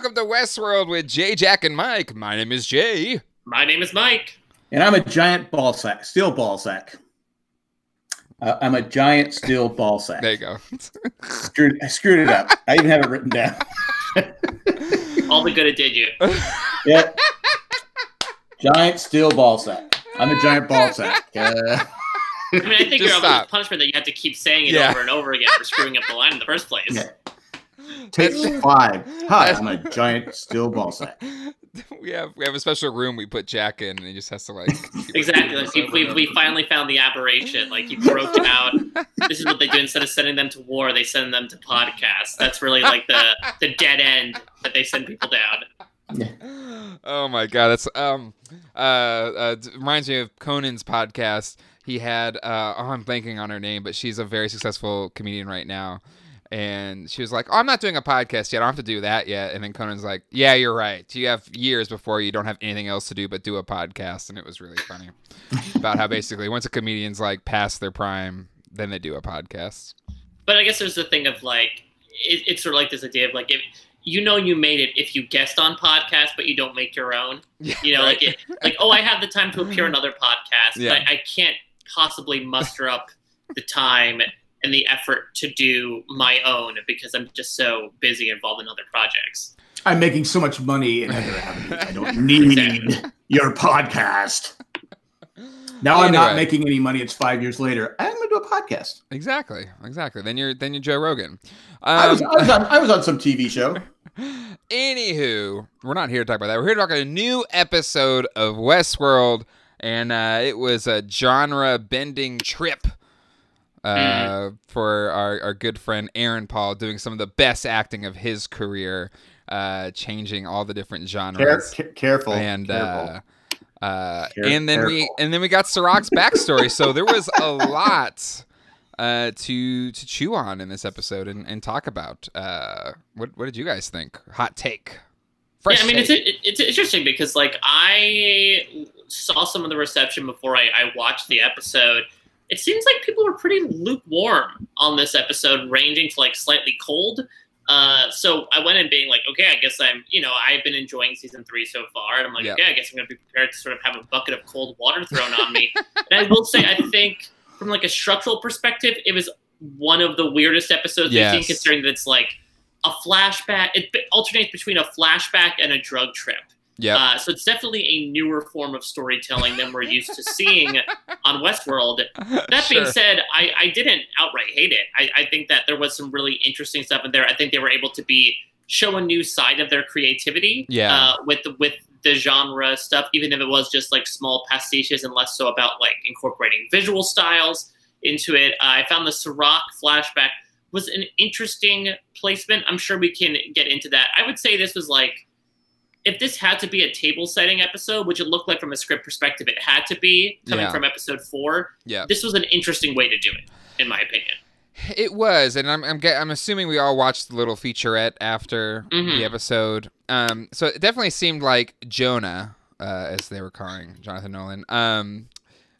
welcome to Westworld with Jay, Jack, and Mike. My name is Jay. My name is Mike. And I'm a giant ball sack, steel ball sack. Uh, I'm a giant steel ball sack. There you go. Screwed, I screwed it up. I even have it written down. All the good it did you. Yeah. Giant steel ball sack. I'm a giant ball sack. Uh, I mean, I think Just you're up stop. with punishment that you have to keep saying it Yeah. over and over again for screwing up the line in the first place. Yeah. Take five. Hi, I'm a giant steel ball sack. we have we have a special room we put Jack in, and he just has to like. Exactly. Like, we, we, we finally found the aberration. Like you broke it out. This is what they do. Instead of sending them to war, they send them to podcasts. That's really like the the dead end that they send people down. over. oh my god, that's um uh, uh reminds me of Conan's podcast. He had uh oh I'm blanking on her name, but she's a very successful comedian right now. And she was like, "Oh, I'm not doing a podcast yet. I don't have to do that yet." And then Conan's like, "Yeah, you're right. You have years before you don't have anything else to do but do a podcast." And it was really funny about how basically once a comedian's like past their prime, then they do a podcast. But I guess there's the thing of like it, it's sort of like this idea of like if you know you made it if you guest on podcasts, but you don't make your own. You know, like it, like oh, I have the time to appear on other podcasts, Yeah. but I can't possibly muster up the time and the effort to do my own because I'm just so busy involved in other projects. I'm making so much money in other avenues. I don't need your podcast. Now I'm not making any money. It's five years later. I'm going to do a podcast. Exactly, exactly. Then you're then you're Joe Rogan. I, was, Um, I, was on, I was on some TV show. Anywho, we're not here to talk about that. We're here to talk about a new episode of Westworld, and uh, it was a genre bending trip uh, for our, our good friend Aaron Paul doing some of the best acting of his career, uh, changing all the different Care, genres. careful. and careful. uh, uh, Care- and then we and then we got Serac's backstory. so there was a lot uh, to to chew on in this episode and, and talk about. Uh, what what did you guys think? Hot take. Fresh yeah, I mean, it's take. it, it's interesting because like I saw some of the reception before I, I watched the episode. It seems like people were pretty lukewarm on this episode, ranging to like slightly cold. Uh, so I went in being like, okay, I guess I'm, you know, I've been enjoying season three so far, and I'm like, Yeah. okay, I guess I'm going to be prepared to sort of have a bucket of cold water thrown on me. and I will say, I think from like a structural perspective, it was one of the weirdest episodes we've seen, considering that it's like a flashback. It alternates between a flashback and a drug trip. Yep. Uh, so it's definitely a newer form of storytelling than we're used to seeing on Westworld. That being said, I, I didn't outright hate it. I, I think that there was some really interesting stuff in there. I think they were able to be show a new side of their creativity. Yeah. Uh, with the with the genre stuff, even if it was just like small pastiches and less so about like incorporating visual styles into it. Uh, I found the Serac flashback was an interesting placement. I'm sure we can get into that. I would say this was like if this had to be a table setting episode, which it looked like from a script perspective, it had to be coming Yeah. from episode four. Yeah. This was an interesting way to do it, in my opinion. It was, and I'm I'm, I'm assuming we all watched the little featurette after Mhm. the episode. Um, so it definitely seemed like Jonah uh, as they were calling Jonathan Nolan, um,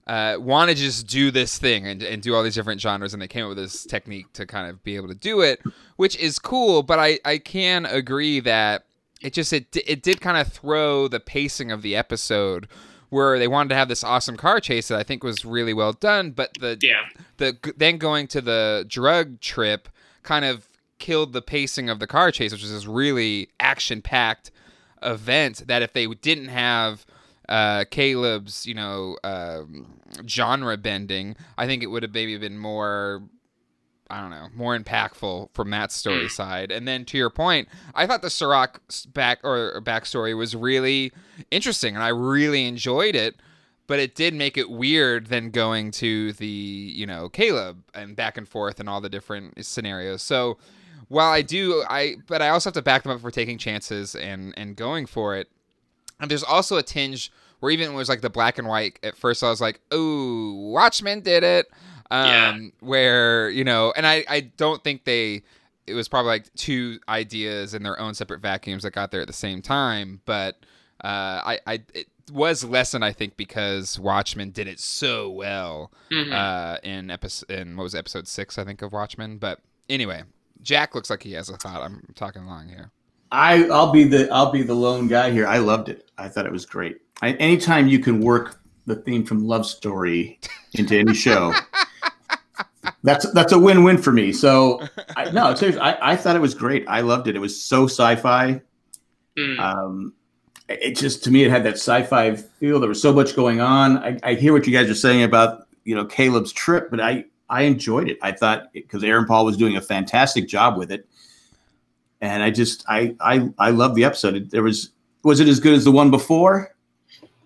uh, wanted to just do this thing and, and do all these different genres, and they came up with this technique to kind of be able to do it, which is cool. But I, I can agree that it just it it did kind of throw the pacing of the episode where they wanted to have this awesome car chase that I think was really well done, but the Yeah. the then going to the drug trip kind of killed the pacing of the car chase, which was this really action packed event that if they didn't have uh, Caleb's, you know, um, genre bending, I think it would have maybe been more. I don't know, more impactful from that story mm. side. And then to your point, I thought the Serac back or backstory was really interesting, and I really enjoyed it. But it did make it weird then going to the you know Caleb and back and forth and all the different scenarios. So while I do, I but I also have to back them up for taking chances and and going for it. And there's also a tinge where even when it was like the black and white at first, I was like, "Oh, Watchmen did it." Um, Yeah. Where you know, and I I don't think they. It was probably like two ideas in their own separate vacuums that got there at the same time, but uh, I I it was lessened I think because Watchmen did it so well Mhm. uh, in episode in what was it, episode six I think of Watchmen. But anyway, Jack looks like he has a thought. I'm talking long here. I I'll be the I'll be the lone guy here. I loved it. I thought it was great. I, anytime you can work the theme from Love Story into any show, that's that's a win win for me. So I, no, seriously, I, I thought it was great. I loved it. It was so sci-fi. Mm. Um, it just to me it had that sci-fi feel. There was so much going on. I, I hear what you guys are saying about you know Caleb's trip, but I I enjoyed it. I thought because Aaron Paul was doing a fantastic job with it, and I just I I I love the episode. It- There was was it as good as the one before?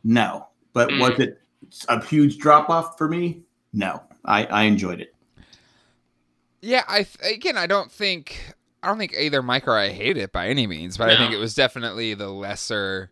No, but Mm. was it a huge drop off for me? No, I I enjoyed it. Yeah, I th- again, I don't think I don't think either Mike or I hate it by any means, but I think it was definitely the lesser.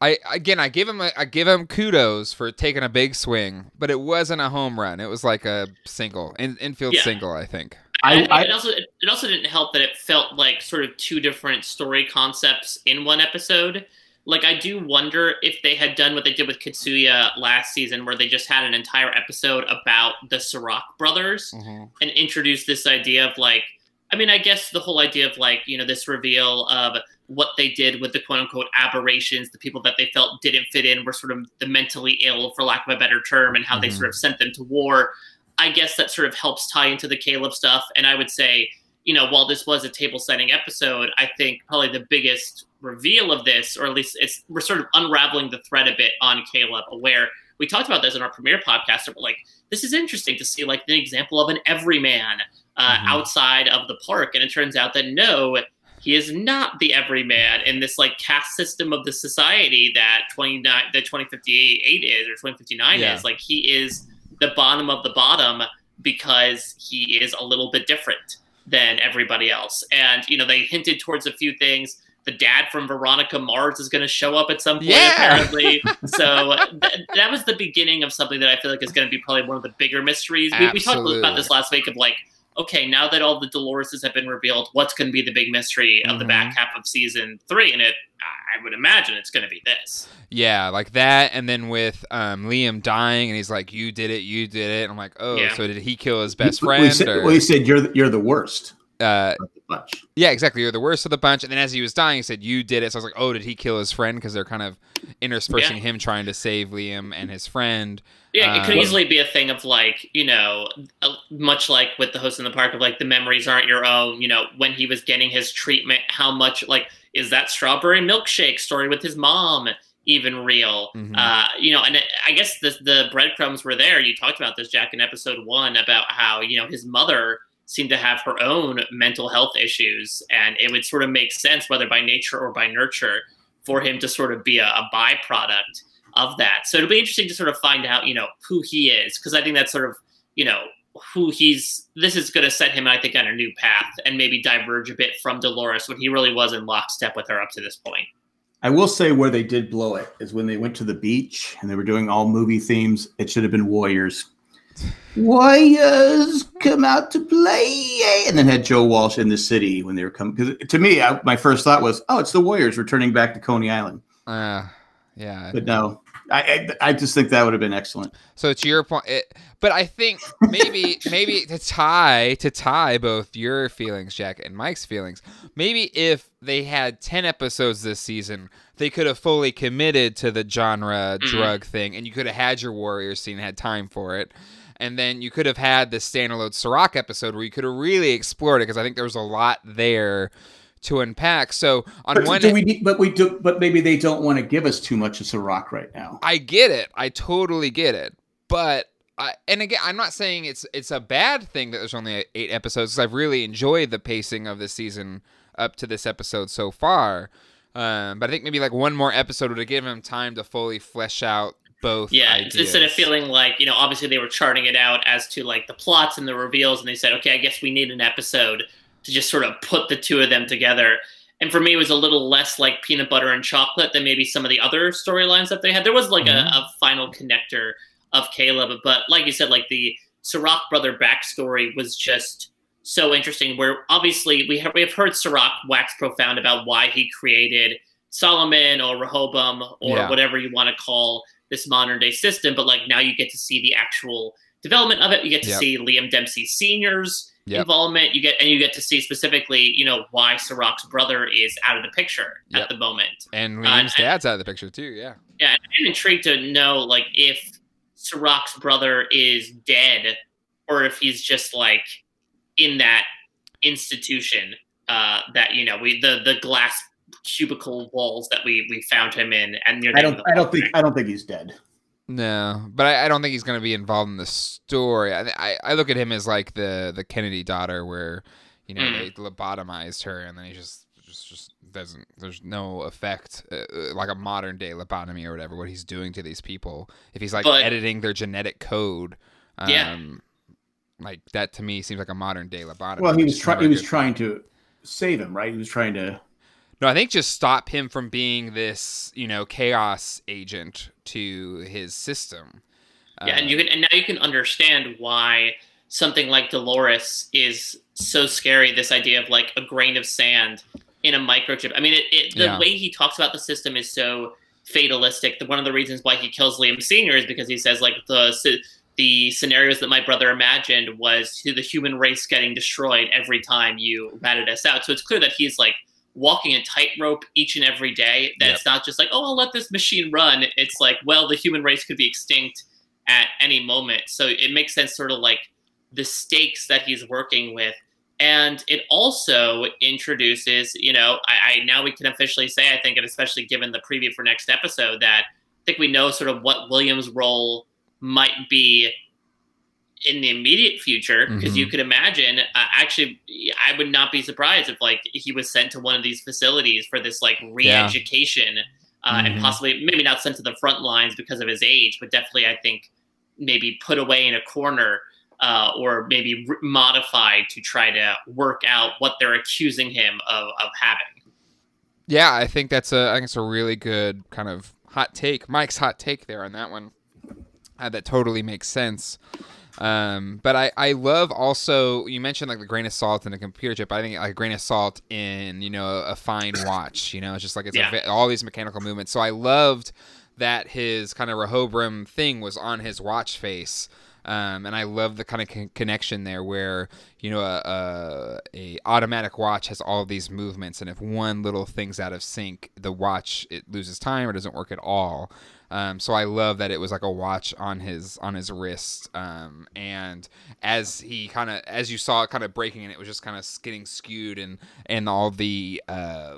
I again, I give him a, I give him kudos for taking a big swing, but it wasn't a home run. It was like a single, in, infield Yeah. single, I think. I, I it also it also didn't help that it felt like sort of two different story concepts in one episode. Like I do wonder if they had done what they did with Kiksuya last season, where they just had an entire episode about the Serac brothers and introduced this idea of like, I mean, I guess the whole idea of like, you know, this reveal of what they did with the quote unquote aberrations, the people that they felt didn't fit in were sort of the mentally ill, for lack of a better term, and how they Mhm. sort of sent them to war. I guess that sort of helps tie into the Caleb stuff. And I would say, you know, while this was a table setting episode, I think probably the biggest reveal of this, or at least it's we're sort of unraveling the thread a bit on Caleb, where we talked about this in our premiere podcast. But like, this is interesting to see like the example of an everyman uh, Mhm. outside of the park, and it turns out that no, he is not the everyman in this like caste system of the society that twenty nine, that twenty fifty eight is or twenty fifty nine Yeah. is. Like, he is the bottom of the bottom because he is a little bit different than everybody else. And you know, they hinted towards a few things. The dad from Veronica Mars is going to show up at some point, Yeah. apparently. so th- that was the beginning of something that I feel like is going to be probably one of the bigger mysteries. We, we talked about this last week of like, okay, now that all the Doloreses have been revealed, what's going to be the big mystery of the Mhm. back half of season three? And it, I would imagine it's going to be this. Yeah, like that, and then with um, Liam dying, and he's like, "You did it, you did it." And I'm like, "Oh, Yeah. so did he kill his best well, he friend?" said, or, well, he said you're the, you're the worst. uh, bunch. Yeah, exactly. You're the worst of the bunch. And then as he was dying, he said, "You did it." So I was like, "Oh, did he kill his friend?" Because they're kind of interspersing Yeah. him trying to save Liam and his friend. Yeah, it could Uh, easily be a thing of like, you know, uh, much like with the host in the park of like the memories aren't your own. You know, when he was getting his treatment, how much like is that strawberry milkshake story with his mom even real? Mhm. Uh, you know, and it, I guess the the breadcrumbs were there. You talked about this, Jack, in episode one about how you know his mother seemed to have her own mental health issues, and it would sort of make sense, whether by nature or by nurture, for him to sort of be a, a byproduct of that. So it'll be interesting to sort of find out, you know, who he is, because I think that's sort of, you know, who he's. This is going to set him, I think, on a new path and maybe diverge a bit from Dolores when he really was in lockstep with her up to this point. I will say where they did blow it is when they went to the beach and they were doing all movie themes. It should have been Warriors. Warriors come out to play, and then had Joe Walsh in the city when they were coming. Because to me, I, my first thought was, "Oh, it's the Warriors returning back to Coney Island." Uh, Yeah. But no, I, I, I just think that would have been excellent. So to your point, it, but I think maybe maybe to tie to tie both your feelings, Jack, and Mike's feelings, maybe if they had ten episodes this season, they could have fully committed to the genre Mhm. drug thing, and you could have had your warrior scene, had time for it. And then you could have had the standalone Serac episode where you could have really explored it because I think there was a lot there to unpack. So on But one do we need, but we do, but maybe they don't want to give us too much of Serac right now. I get it. I totally get it. But I, and again, I'm not saying it's it's a bad thing that there's only eight episodes because I've really enjoyed the pacing of this season up to this episode so far. Um, but I think maybe like one more episode would have given him time to fully flesh out both. Yeah, ideas. instead of feeling like you know, obviously they were charting it out as to like the plots and the reveals, and they said, okay, I guess we need an episode to just sort of put the two of them together. And for me, it was a little less like peanut butter and chocolate than maybe some of the other storylines that they had. There was like Mhm. a, a final connector of Caleb, but like you said, like the Serac brother backstory was just so interesting. Where obviously we have we have heard Serac wax profound about why he created Solomon or Rehoboam or Yeah. whatever you want to call this modern day system, but like now you get to see the actual development of it. You get to Yep. see Liam Dempsey Senior's Yep. involvement. You get and you get to see specifically, you know, why Serac's brother is out of the picture Yep. at the moment. and uh, Liam's and- dad's out of the picture too. Yeah. Yeah, and I'm intrigued to know like if Serac's brother is dead or if he's just like in that institution uh, that you know we the the glass cubicle walls that we we found him in and near the I don't. I don't think. I don't think he's dead. No, but I, I don't think he's going to be involved in the story. I, I I look at him as like the the Kennedy daughter, where you know Mm. they lobotomized her, and then he just just just doesn't. There's no effect, uh, uh, like a modern day lobotomy or whatever. What he's doing to these people, if he's like But- editing their genetic code, um, Yeah. like that to me seems like a modern day lobotomy. Well, he was trying. He was trying to save him, right? He was trying to. No, I think just stop him from being this, you know, chaos agent to his system. Yeah, and you can and now you can understand why something like Dolores is so scary. This idea of like a grain of sand in a microchip. I mean, it, it the Yeah. way he talks about the system is so fatalistic. The, one of the reasons why he kills Liam Senior is because he says like the the scenarios that my brother imagined was to the human race getting destroyed every time you ratted us out. So it's clear that he's like walking a tightrope each and every day. That Yep. not just like, oh, I'll let this machine run. It's like, well, the human race could be extinct at any moment. So it makes sense, sort of like the stakes that he's working with. And it also introduces, you know, I, I now we can officially say, I think, and especially given the preview for next episode, that I think we know sort of what Williams' role might be in the immediate future because Mhm. you could imagine uh, actually i would not be surprised if like he was sent to one of these facilities for this like re-education uh, Mhm. and possibly maybe not sent to the front lines because of his age but definitely i think maybe put away in a corner uh, or maybe re- modified to try to work out what they're accusing him of, of having Yeah, I think that's a I think it's a really good kind of hot take. Mike's hot take there on that one. Uh, that totally makes sense. Um, but I, I love also you mentioned like the grain of salt in a computer chip. I think like a grain of salt in you know a, fine watch. You know, it's just like it's a Yeah. ve- all these mechanical movements. So I loved that his kind of Rehoboam thing was on his watch face. Um, and I love the kind of con- connection there, where you know a, a a automatic watch has all these movements, and if one little thing's out of sync, the watch it loses time or doesn't work at all. Um, so I love that it was like a watch on his on his wrist, um, and as he kind of as you saw it kind of breaking, and it was just kind of getting skewed, and and all the uh,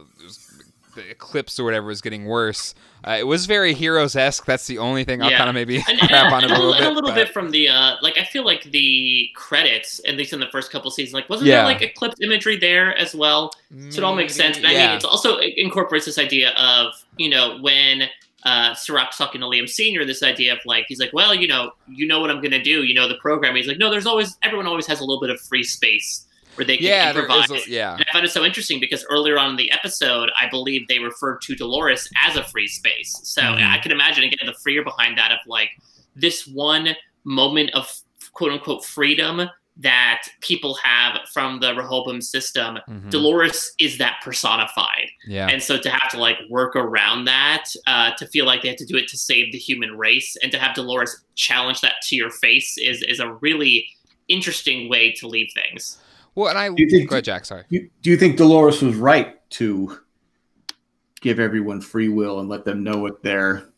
the eclipse or whatever was getting worse. Uh, it was very heroes esque. That's the only thing I'll Yeah. kind of maybe and, crap on it and a little bit. a little but- bit from the uh like i feel like the credits at least in the first couple seasons like wasn't Yeah. there like eclipse imagery there as well so it all makes sense and i mean it's also it incorporates this idea of you know when uh to Liam Senior, this idea of like he's like, well, you know, you know what I'm gonna do, you know the program. He's like, no, there's always everyone always has a little bit of free space where they can yeah, improvise. is a, yeah. And I found it so interesting because earlier on in the episode, I believe they referred to Dolores as a free space. So Mhm. I can imagine again the freer behind that of like this one moment of quote unquote freedom that people have from the Rehoboam system, Mhm. Dolores is that personified. Yeah. And so to have to like work around that, uh, to feel like they have to do it to save the human race, and to have Dolores challenge that to your face is is a really interesting way to leave things. well, and I Do you think- go ahead, Jack. Sorry. You, do you think Dolores was right to give everyone free will and let them know what their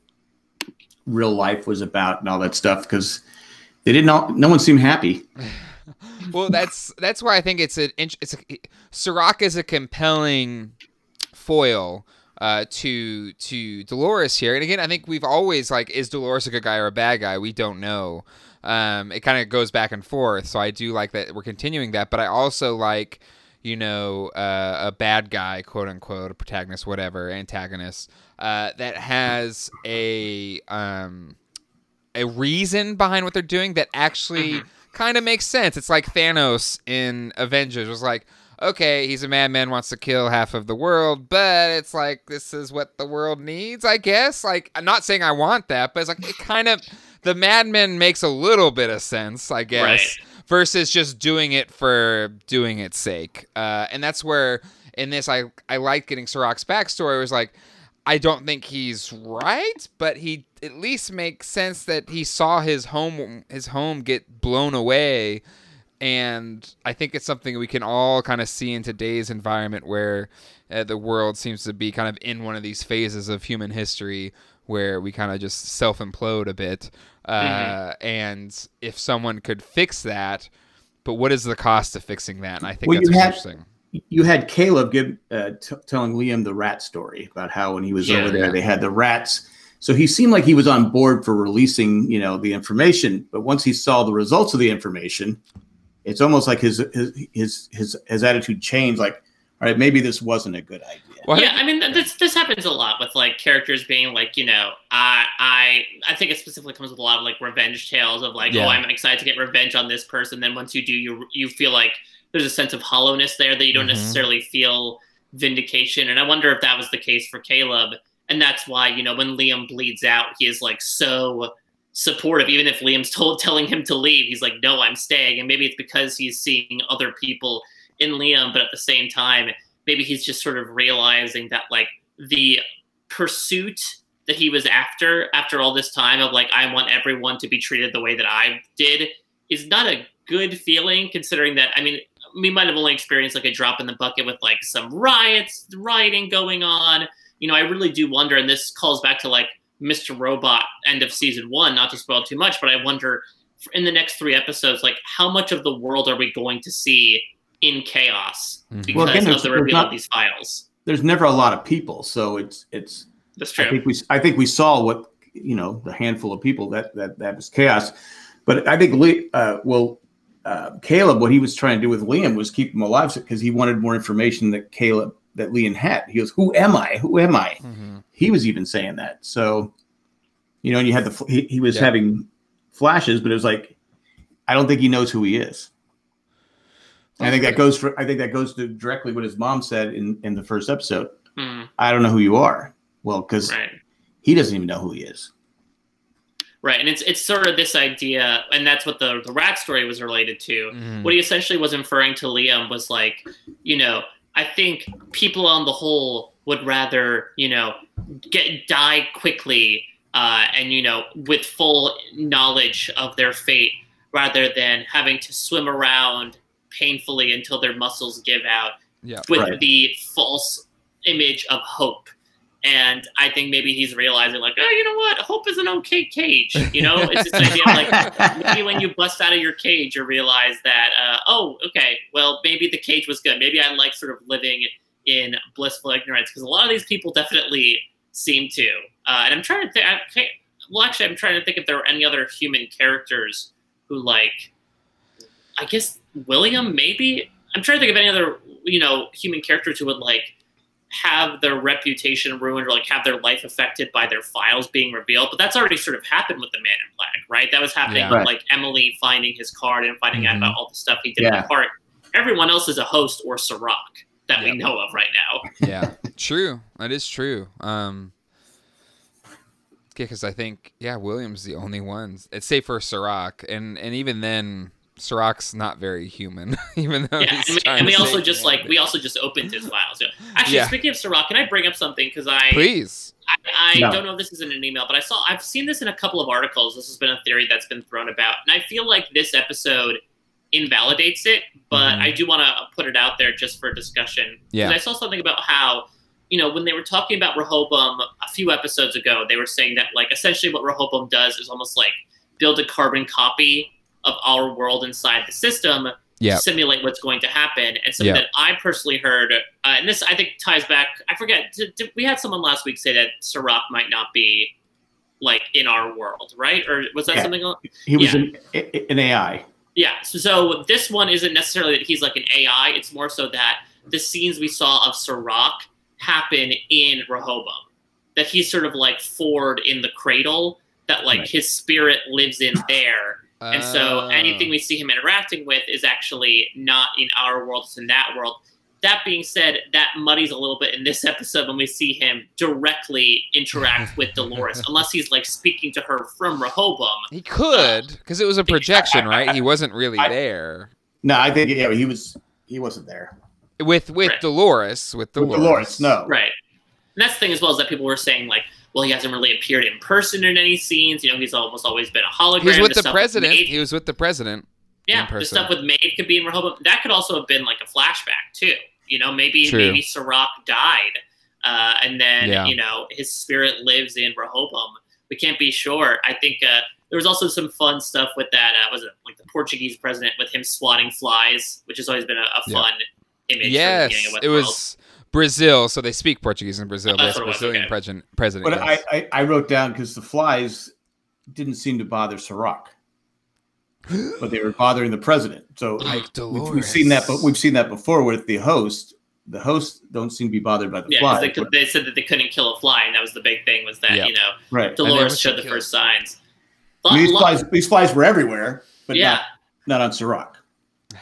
real life was about and all that stuff? Because they didn't. All, no one seemed happy. well, that's that's why I think it's an it's a, Serac is a compelling foil uh, to to Dolores here. And again, I think we've always like, is Dolores a good guy or a bad guy? We don't know. Um, it kind of goes back and forth. So I do like that we're continuing that, but I also like you know uh, a bad guy, quote unquote, a protagonist, whatever, antagonist uh, that has a um, a reason behind what they're doing that actually Mhm. Kind of makes sense. It's like Thanos in Avengers was like, okay, he's a madman, wants to kill half of the world, but it's like this is what the world needs, I guess. Like, I'm not saying I want that, but it's like it kind of the madman makes a little bit of sense, I guess, versus just doing it for doing its sake. Uh, and that's where in this I I like getting Serac's backstory. It was like. I don't think he's right, but he at least makes sense that he saw his home his home get blown away and I think it's something we can all kind of see in today's environment where uh, the world seems to be kind of in one of these phases of human history where we kind of just self implode a bit. Uh, And if someone could fix that, but what is the cost of fixing that? And I think Well, that's you what's interesting. You had Caleb give uh, t- telling Liam the rat story about how when he was Yeah. over there Yeah. they had the rats. So he seemed like he was on board for releasing, you know, the information. But once he saw the results of the information, it's almost like his his his his, his attitude changed. Like, all right, maybe this wasn't a good idea. Well, I yeah, I mean this this happens a lot with like characters being like, you know, I I I think it specifically comes with a lot of like revenge tales of like, Yeah. oh, I'm excited to get revenge on this person. Then once you do, you you feel like there's a sense of hollowness there that you don't Mhm. necessarily feel vindication. And I wonder if that was the case for Caleb, and that's why you know when Liam bleeds out, he is like so supportive. Even if Liam's told telling him to leave, he's like, no, I'm staying. And maybe it's because he's seeing other people in Liam, but at the same time maybe he's just sort of realizing that like the pursuit that he was after after all this time of like I want everyone to be treated the way that I did is not a good feeling considering that I mean we might have only experienced like a drop in the bucket with like some riots, rioting going on. You know, I really do wonder, and this calls back to like Mr. Robot end of season one, not to spoil too much, but I wonder in the next three episodes, like how much of the world are we going to see in chaos because Well, again, of there's- the there's reveal not- of these files? There's never a lot of people, so it's it's That's true. I think we I think we saw what you know the handful of people that that that was chaos, but I think Lee, uh, well uh, Caleb what he was trying to do with Liam was keep him alive because he wanted more information that Caleb that Liam had. He goes, "Who am I? Who am I?" Mhm. He was even saying that. So you know, and you had the he, he was Yeah. having flashes, but it was like I don't think he knows who he is. I think that goes for I think that goes to directly what his mom said in in the first episode. Hmm, I don't know who you are. Well, because right. he doesn't even know who he is. Right. And it's it's sort of this idea, and that's what the, the rat story was related to. Mhm. What he essentially was inferring to Liam was like, you know, I think people on the whole would rather, you know, get die quickly uh, and, you know, with full knowledge of their fate rather than having to swim around painfully until their muscles give out Yeah. with Right. the false image of hope. And I think maybe he's realizing, like, oh, you know what? Hope is an okay cage. You know, it's this idea of like maybe when you bust out of your cage, you realize that, uh, oh, okay, well, maybe the cage was good. Maybe I like sort of living in blissful ignorance because a lot of these people definitely seem to. Uh, and I'm trying to think. Well, actually, I'm trying to think if there were any other human characters who, like, I guess William, maybe. I'm trying to think of any other, you know, human characters who would like have their reputation ruined or like have their life affected by their files being revealed. But that's already sort of happened with the Man in Black, right? That was happening Yeah. with Right. like Emily finding his card and finding out Mhm. about all the stuff he did in the park. Everyone else is a host or Serac that Yep. we know of right now. yeah, true. That is true. Um, because I think yeah, Williams the only ones. It's safe for Serac, and and even then, Serac's not very human, even though Yeah, he's and we, trying and we also just like humanity. we also just opened his files. Yeah. Actually, Yeah. speaking of Serac, can I bring up something because I Please. I, I No. don't know if this is in an email, but I saw I've seen this in a couple of articles. This has been a theory that's been thrown about, and I feel like this episode invalidates it. But Mhm. I do want to put it out there just for discussion. Yeah. I saw something about how you know when they were talking about Rehoboam a few episodes ago, they were saying that like essentially what Rehoboam does is almost like build a carbon copy of our world inside the system Yep. to simulate what's going to happen. And something Yep. that I personally heard, uh, and this I think ties back. I forget. Did, did- we had someone last week say that Serac might not be like in our world, right? Or was that Yeah. something? else? He was Yeah. an, an AI. Yeah. So, so this one isn't necessarily that he's like an AI. It's more so that the scenes we saw of Serac happen in Rehoboam. That he's sort of like Ford in the cradle. That like Right. his spirit lives in there. And so Oh. anything we see him interacting with is actually not in our world, it's in that world. That being said, that muddies a little bit in this episode when we see him directly interact with Dolores, unless he's like speaking to her from Rehoboam. he could, um, because it was a projection, right? He wasn't really I- there No, I think yeah, he was. He wasn't there. with with Right. Dolores. With With Dolores, Dolores, no. Right. And that's the thing as well is that people were saying like, well, he hasn't really appeared in person in any scenes. You know, he's almost always been a hologram. He was with the stuff president. Maeve- He was with the president. yeah, the stuff with Maeve could be in Rehoboam. That could also have been like a flashback too. You know, maybe True. maybe Serac died, uh, and then Yeah. you know his spirit lives in Rehoboam. We can't be sure. I think uh, there was also some fun stuff with that. Uh, was it like the Portuguese president with him swatting flies, which has always been a, a Yeah. fun image. from the Yes, of it Westworld. was Brazil, so they speak Portuguese in Brazil. Oh, that's it's what it was, Brazilian okay. president. President. But yes. I, I, I wrote down because the flies didn't seem to bother Serac, but they were bothering the president. So I, like we've, we've seen that, but we've seen that before with the host. The hosts don't seem to be bothered by the Yeah, 'cause flies. they, could- they said that they couldn't kill a fly, and that was the big thing. Was that Yeah. you know right. Dolores showed she the first signs. I mean, these Lot- flies, these flies were everywhere, but yeah, not, not on Serac.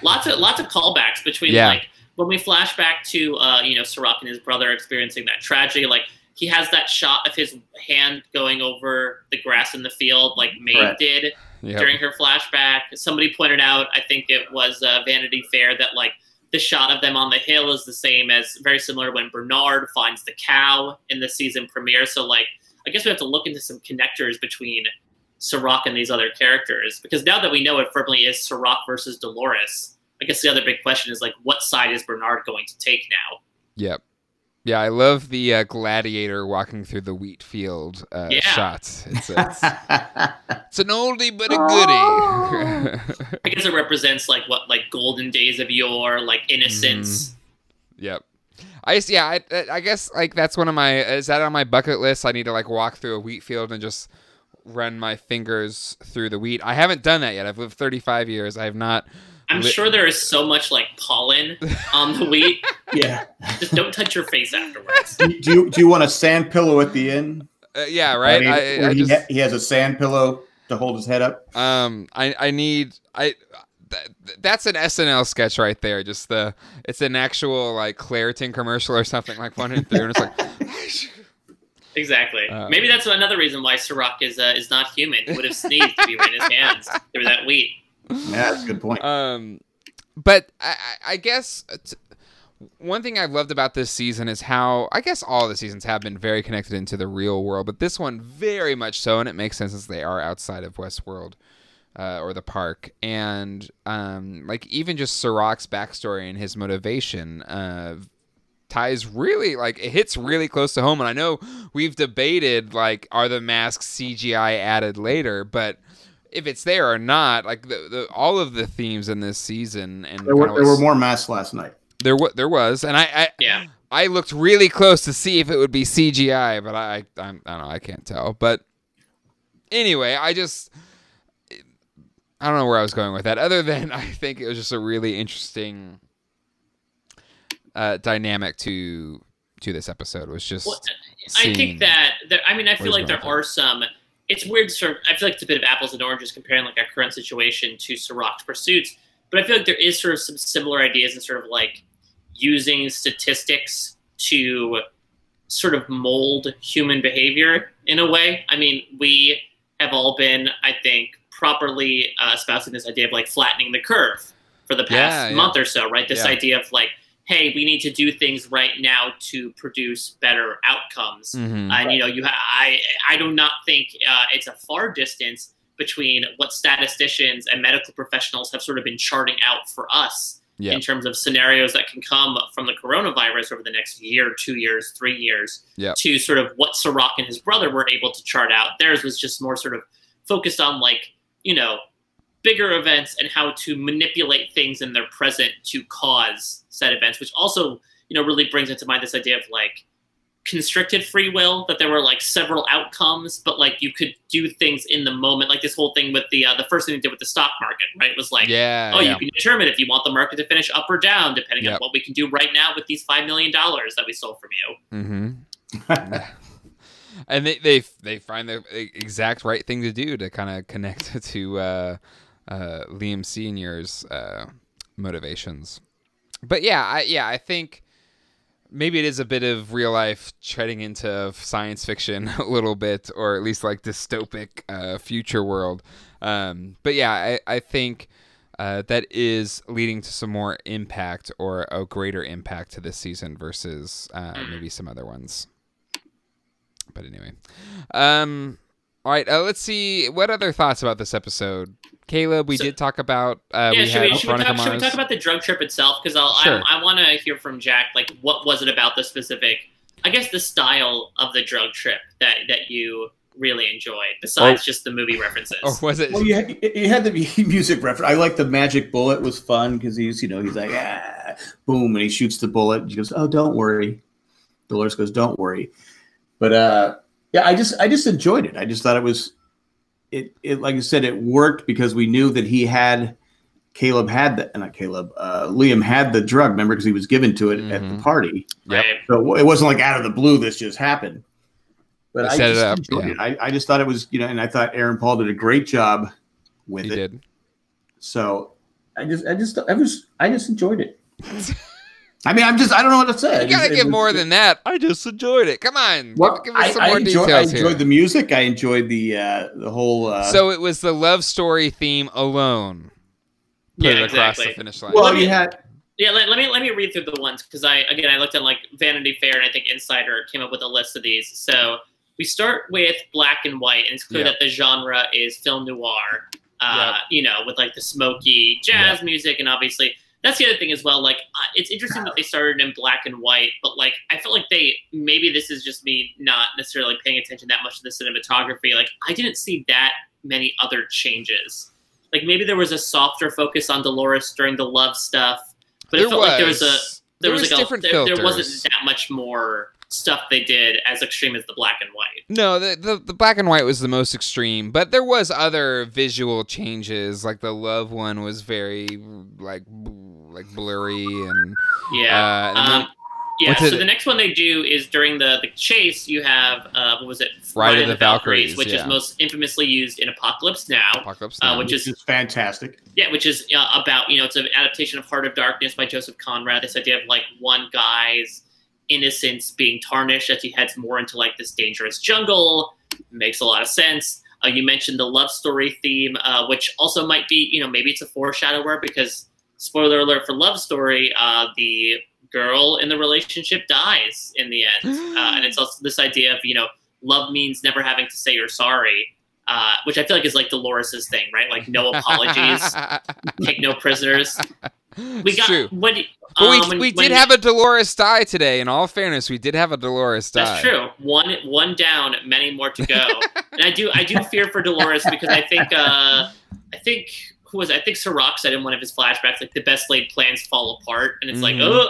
lots of lots of callbacks between Yeah. like when we flash back to uh, you know Serac and his brother experiencing that tragedy. Like he has that shot of his hand going over the grass in the field, like Maeve Correct. did Yep. during her flashback. Somebody pointed out, I think it was uh, Vanity Fair, that like the shot of them on the hill is the same as very similar when Bernard finds the cow in the season premiere. So like, I guess we have to look into some connectors between Serac and these other characters because now that we know it firmly is Serac versus Dolores, I guess the other big question is like, what side is Bernard going to take now? Yep. Yeah, I love the uh, gladiator walking through the wheat field uh, Yeah. shot. It's, it's, it's an oldie but a goodie. I guess it represents like what like golden days of yore, like innocence. yep. I just, yeah, I, I guess like that's one of my is that on my bucket list? I need to like walk through a wheat field and just run my fingers through the wheat. I haven't done that yet. I've lived 35 years. I have not. I'm Li- sure there is so much like pollen on the wheat. yeah. Just don't touch your face afterwards. Do you do you want a sand pillow at the end? Uh, yeah, right. mean, I, where I he, just ha- he has a sand pillow to hold his head up. Um, I I need I. Th- that's an SNL sketch right there. Just the it's an actual like Claritin commercial or something like running through, and it's like Exactly. Uh, Maybe that's another reason why Serac is uh, is not human. He would have sneezed if he were in his hands through that wheat. Yeah, that's a good point. um, but I I guess one thing I've loved about this season is how I guess all the seasons have been very connected into the real world, but this one very much so, and it makes sense as they are outside of Westworld. Uh, or the park, and um, like even just Serac's backstory and his motivation uh, ties really like it hits really close to home. And I know we've debated like are the masks CGI added later, but if it's there or not, like the, the all of the themes in this season and there were kinda there were more masks last night. there wa- there was, and I, I Yeah. I looked really close to see if it would be CGI, but I I'm, I don't know I can't tell. But anyway, I just I don't know where I was going with that. Other than I think it was just a really interesting uh, dynamic to to this episode. It Was just Well, I think that there, I mean I feel like there are some. It's weird, sort of. I feel like it's a bit of apples and oranges comparing like our current situation to Serac's pursuits, but I feel like there is sort of some similar ideas and sort of like using statistics to sort of mold human behavior in a way. I mean, we have all been, I think, properly uh, espousing this idea of like flattening the curve for the past Yeah, yeah. month or so, right? This Yeah. idea of like, hey, we need to do things right now to produce better outcomes. Mhm. And you know, you ha- I I do not think uh, it's a far distance between what statisticians and medical professionals have sort of been charting out for us Yeah. in terms of scenarios that can come from the coronavirus over the next year, two years, three years, Yeah. to sort of what Serac and his brother were able to chart out. Theirs was just more sort of focused on like you know bigger events and how to manipulate things in their present to cause said events, which also you know really brings into mind this idea of like constricted free will that there were like several outcomes but like you could do things in the moment like this whole thing with the uh, the first thing they did with the stock market right was like yeah. oh yeah. you can determine if you want the market to finish up or down depending on what we can do right now with these five million dollars that we stole from you Mm-hmm. and they they they find the exact right thing to do to kind of connect to uh, uh, Liam Senior's uh, motivations. But yeah, I yeah I think maybe it is a bit of real life treading into science fiction a little bit, or at least like dystopic uh, future world. Um, but yeah, I I think. Uh, that is leading to some more impact or a greater impact to this season versus uh, maybe some other ones. But anyway, um, all right. Uh, let's see what other thoughts about this episode. Caleb, we So- did talk about. Uh, yeah we should had we, should, we talk, should we talk about the drug trip itself because i'll Sure. i, I want to hear from jack like what was it about the specific i guess the style of the drug trip that that you really enjoyed besides just the movie references or was it? Well, you had, you had the music reference. I like the magic bullet was fun because he's, you know, he's like, ah, boom, and he shoots the bullet. And she goes, oh, don't worry. Dolores goes, don't worry. But uh, yeah, I just, I just enjoyed it. I just thought it was, it, it, like I said, it worked because we knew that he had, Caleb had the, not Caleb, uh, Liam had the drug. Remember, because he was given to it at the Mhm. party. Yep. So it wasn't like out of the blue this just happened. But I set it just up, yeah. it. I, I just thought it was, you know, and I thought Aaron Paul did a great job with He it. did. So I just, I just, I was, I just enjoyed it. I mean, I'm just, I don't know what to say. I You gotta it give was- more than that. I just enjoyed it. Come on, Well, give, give us some I more enjoy, I enjoyed here. the music. I enjoyed the, uh, the whole. Uh, so it was the love story theme alone. Put Yeah, it across exactly. the finish line. well, let me- you had, Yeah, let, let me let me read through the ones because I again I looked on like Vanity Fair and I think Insider came up with a list of these. So we start with black and white, and it's clear Yeah. that the genre is film noir. Uh, You know, with like the smoky jazz music, and obviously that's the other thing as well. Like uh, it's interesting that they started in black and white, but like I felt like they maybe this is just me not necessarily paying attention that much to the cinematography. Like I didn't see that many other changes. Like maybe there was a softer focus on Dolores during the love stuff, but it felt like there was a there, was, like different a, there, there wasn't that much more stuff they did as extreme as the black and white. No, the, the the black and white was the most extreme, but there was other visual changes. Like the love one was very like like blurry and Yeah. uh, and then um, yeah. So it- the next one they do is during the, the chase. You have uh, what was it? Ride of the Valkyries, which yeah. is most infamously used in Apocalypse Now. Apocalypse Uh, Now. which which is- is fantastic. Yeah, which is uh, about you know it's an adaptation of Heart of Darkness by Joseph Conrad. This idea of like one guy's innocence being tarnished as he heads more into like this dangerous jungle makes a lot of sense. Uh, you mentioned the love story theme, uh, which also might be you know maybe it's a foreshadower because spoiler alert for love story, uh, the girl in the relationship dies in the end, uh, and it's also this idea of you know love means never having to say you're sorry. Uh, which I feel like is like Dolores's thing, right? Like no apologies, take no prisoners. We It's got true. when But we, um, when- we when- did have a Dolores die today. In all fairness, we did have a Dolores die. That's true. One one down, many more to go. and I do I do fear for Dolores because I think uh, I think who was it? I think Serac said in one of his flashbacks like the best laid plans fall apart, and it's like Mhm. oh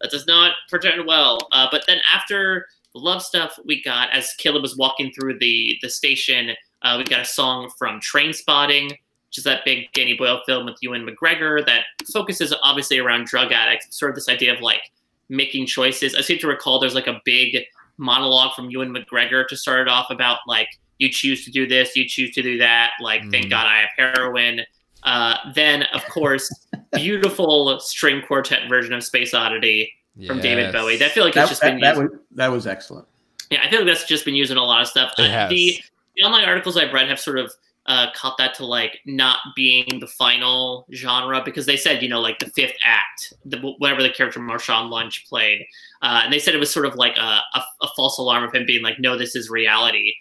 that does not portend well. Uh, but then after the love stuff, we got as Caleb was walking through the the station, uh, we got a song from Trainspotting. Which is that big Danny Boyle film with Ewan McGregor that focuses obviously around drug addicts, sort of this idea of like making choices. I seem to recall there's like a big monologue from Ewan McGregor to start it off about like you choose to do this, you choose to do that. Like thank Mhm. God I have heroin. Uh, then of course, beautiful string quartet version of Space Oddity from David Bowie. That I feel like That, it's just been that, that used. was, that was excellent. Yeah, I feel like that's just been used in a lot of stuff. It Uh, has. The, the online articles I've read have sort of uh, caught that to like not being the final genre because they said you know like the fifth act, the, whatever the character Marshawn Lynch played, uh, and they said it was sort of like a, a, a, false alarm of him being like, no, this is reality.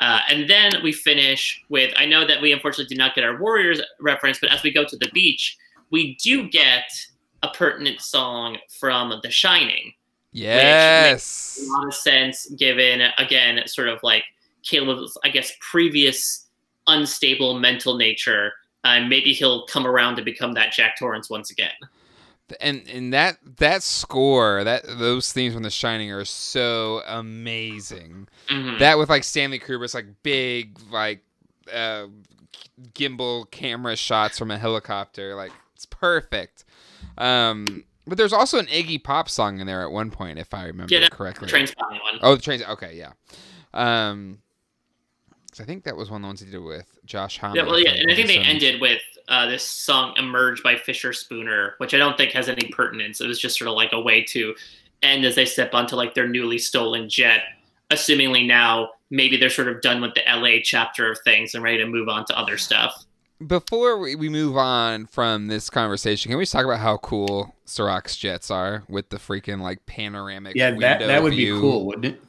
Uh, and then we finish with I know that we unfortunately did not get our Warriors reference, but as we go to the beach, we do get a pertinent song from The Shining. Yes. A lot of sense given, again, sort of like Caleb's, I guess, previous unstable mental nature. And uh, maybe he'll come around to become that Jack Torrance once again. And and that that score, that those themes from The Shining are so amazing. Mm-hmm. That with like Stanley Kubrick's like big like uh, gimbal camera shots from a helicopter, like it's perfect. Um, but there's also an Iggy Pop song in there at one point, if I remember yeah, correctly. Trainspotting one. Oh, the trains. Okay, yeah. Um, I think that was one of the ones he did with Josh Homme. Yeah, well, yeah, and I think they ended with uh, this song "Emerge" by Fischerspooner, which I don't think has any pertinence. It was just sort of like a way to end as they step onto like their newly stolen jet. Assumingly now, maybe they're sort of done with the LA chapter of things and ready to move on to other stuff. Before we move on from this conversation, can we just talk about how cool Serac's jets are with the freaking like panoramic? Yeah, that that would view. be cool, wouldn't it?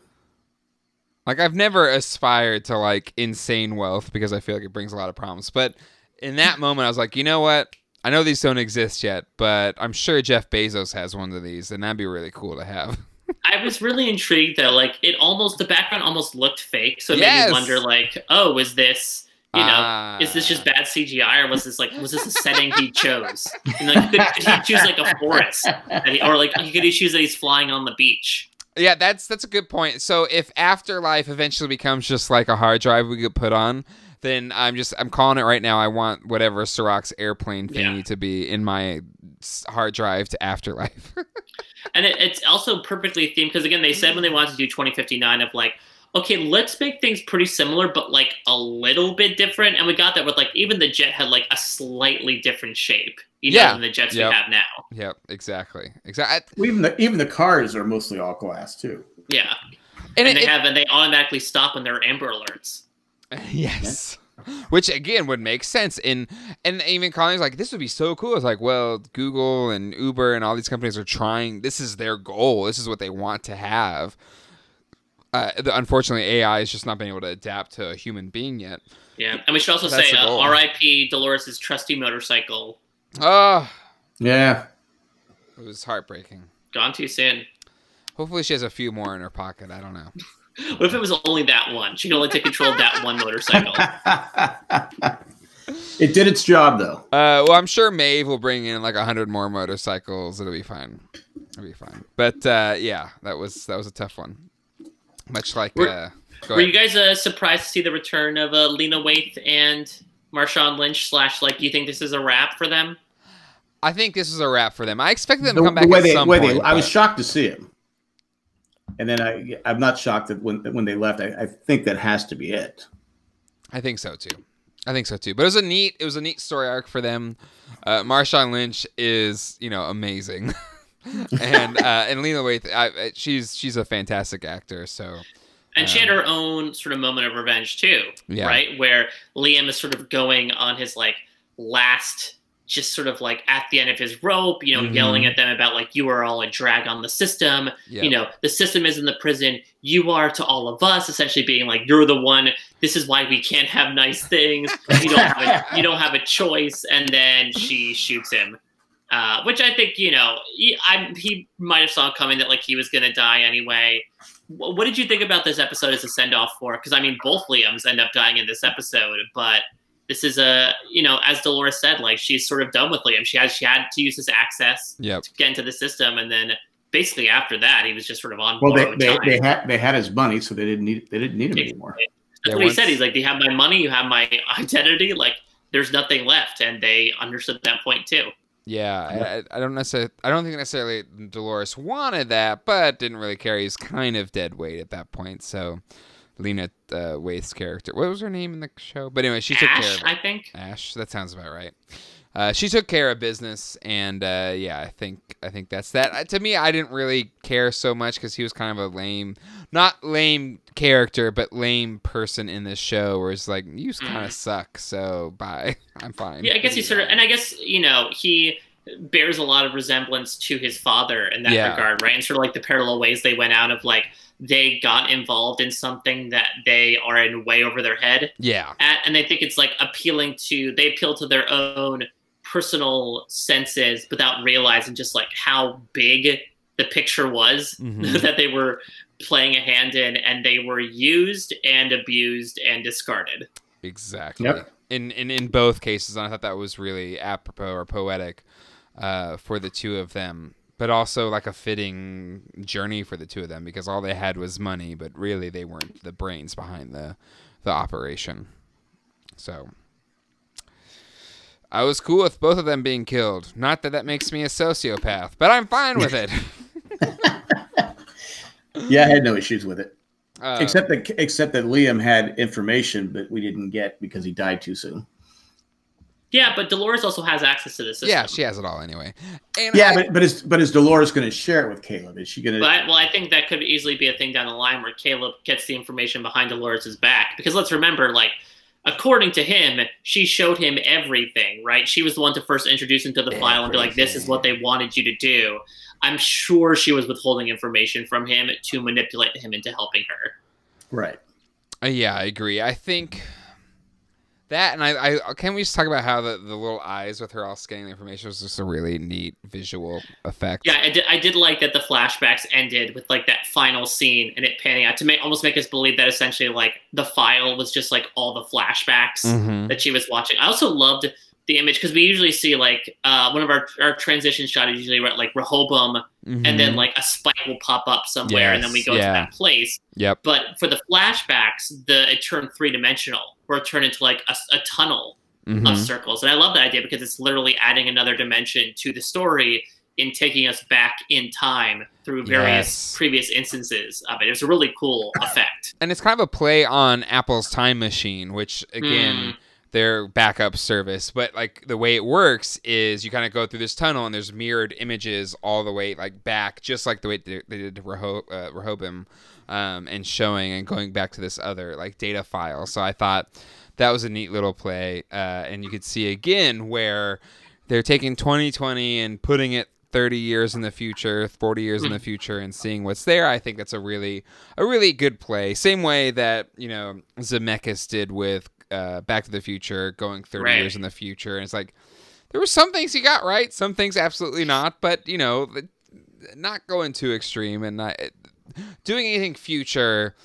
Like I've never aspired to like insane wealth because I feel like it brings a lot of problems. But in that moment I was like, you know what? I know these don't exist yet, but I'm sure Jeff Bezos has one of these and that'd be really cool to have. I was really intrigued though. Like it almost the background almost looked fake. So it Yes. made me wonder like, oh, is this you know, Ah. is this just bad CGI or was this like was this a setting he chose? And like could, could he choose like a forest? he- or like he could he choose that he's flying on the beach? Yeah, that's that's a good point. So if Afterlife eventually becomes just like a hard drive we could put on, then I'm just I'm calling it right now. I want whatever Serac's airplane thingy Yeah. to be in my hard drive to Afterlife. And it, it's also perfectly themed because again, they said when they wanted to do 2059 of like, okay, let's make things pretty similar, but like a little bit different. And we got that with like even the jet had like a slightly different shape, you know, Yeah. than the jets Yep. we have now. yep, exactly, exactly. Well, even the even the cars are mostly all glass too. Yeah, And, and, it, they it- have and they automatically stop when there are Amber Alerts. yes. Which again would make sense in and even Colleen's like this would be so cool. It's like well Google and Uber and all these companies are trying. This is their goal. This is what they want to have. Uh, unfortunately, AI is just not being able to adapt to a human being yet. Yeah, and we should also That's say uh. R.I.P. Dolores' trusty motorcycle Oh, Yeah, it was heartbreaking. gone too soon. Hopefully, she has a few more in her pocket. I don't know. What if it was only that one? She could only take control of that one motorcycle. it did its job though. Uh, well, I'm sure Maeve will bring in like a hundred more motorcycles. It'll be fine. It'll be fine. But uh, yeah, that was that was a tough one. Much like Were- uh, Were you guys uh, surprised to see the return of uh, Lena Waithe and Marshawn Lynch? Slash, like, do you think this is a wrap for them? I think this is a wrap for them. I expected them The, to come the back way at they, some way point. they, I was shocked to see him, and then I I'm not shocked that when when they left. I, I think that has to be it. I think so too. I think so too. But it was a neat it was a neat story arc for them. Uh, Marshawn Lynch is you know amazing, and uh, and Lena Waithe, I, I- she's she's a fantastic actor. So And she had her own sort of moment of revenge too, Yeah. right? Where Liam is sort of going on his like last, just sort of like at the end of his rope, you know, Mhm. yelling at them about like you are all a drag on the system. yeah, You know, the system is in the prison. You are to all of us, essentially being like you're the one. This is why we can't have nice things. You don't have a, you don't have a choice. And then she shoots him. Uh, which I think you know he, I, he might have saw coming that like he was gonna die anyway. Wh- What did you think about this episode as a send off for? Because I mean, both Liams end up dying in this episode, but this is a you know, as Dolores said, like she's sort of done with Liam. She has she had to use his access yep. to get into the system, and then basically after that, he was just sort of on Well, they they, they had they had his money, so they didn't need they didn't need him Yeah. anymore. That's Yeah, what he said. He's like, "You have my money, you have my identity. Like, there's nothing left," and they understood that point too. Yeah, I, I- I don't necessarily. I don't think necessarily Dolores wanted that, but didn't really care. He's kind of dead weight at that point. So, Lena uh, Waithe's character. What was her name in the show? But anyway, she took care Ash, of it. I think. Ash. That sounds about right. Uh, she took care of business, and uh, yeah, I think I think that's that. Uh, to me, I didn't really care so much because he was kind of a lame, not lame character, but lame person in this show. Where it's like you just kind of suck, so bye. I'm fine. Yeah, I guess he sort of, and I guess you know he bears a lot of resemblance to his father in that Yeah. regard, right? And sort of like the parallel ways they went out of like they got involved in something that they are in way over their head Yeah. at, and they think it's like appealing to they appeal to their own personal senses without realizing just like how big the picture was Mhm. that they were playing a hand in, and they were used and abused and discarded. Exactly. Yep. In, in in both cases, and I thought that was really apropos or poetic uh, for the two of them, but also like a fitting journey for the two of them because all they had was money, but really they weren't the brains behind the the operation. So I was cool with both of them being killed. Not that that makes me a sociopath, but I'm fine with it. Yeah, I had no issues with it, Uh, except that except that Liam had information, but we didn't get because he died too soon. Yeah, but Dolores also has access to the system. yeah, she has it all anyway. And Yeah, I- but but is but is Dolores going to share it with Caleb? Is she going to? But well, I think that could easily be a thing down the line where Caleb gets the information behind Dolores' back. Because let's remember, like, according to him, she showed him everything, right? She was the one to first introduce him to the file and be like, "This is what they wanted you to do." I'm sure she was withholding information from him to manipulate him into helping her. Right. Uh, yeah, I agree. I think that, and I, I can we just talk about how the, the little eyes with her all scanning the information was just a really neat visual effect. Yeah, I did, I did like that the flashbacks ended with like that final scene and it panning out to make almost make us believe that essentially like the file was just like all the flashbacks. Mhm. that she was watching. I also loved the image because we usually see like uh, one of our our transition shot is usually right, like Rehoboam, and then Mhm. like a spike will pop up somewhere, and then we go yeah. to that place. Yep. But for the flashbacks, the it turned three dimensional, where it turned into like a, a tunnel of Mhm. circles, and I love that idea because it's literally adding another dimension to the story in taking us back in time through various Yes. previous instances of it. It was a really cool effect. And it's kind of a play on Apple's Time Machine, which again. Mm. Their backup service, but like the way it works is you kind of go through this tunnel and there's mirrored images all the way like back, just like the way they they did to Reho- uh, Rehoboam, um, and showing and going back to this other like data file. So I thought that was a neat little play, uh, and you could see again where they're taking 2020 and putting it 30 years in the future 40 years in the future and seeing what's there. I think that's a really a really good play. Same way that you know zemeckis did with uh, back to the future going 30 Right. years in the future and it's like there were some things he got right some things absolutely not but you know not going too extreme and not doing anything future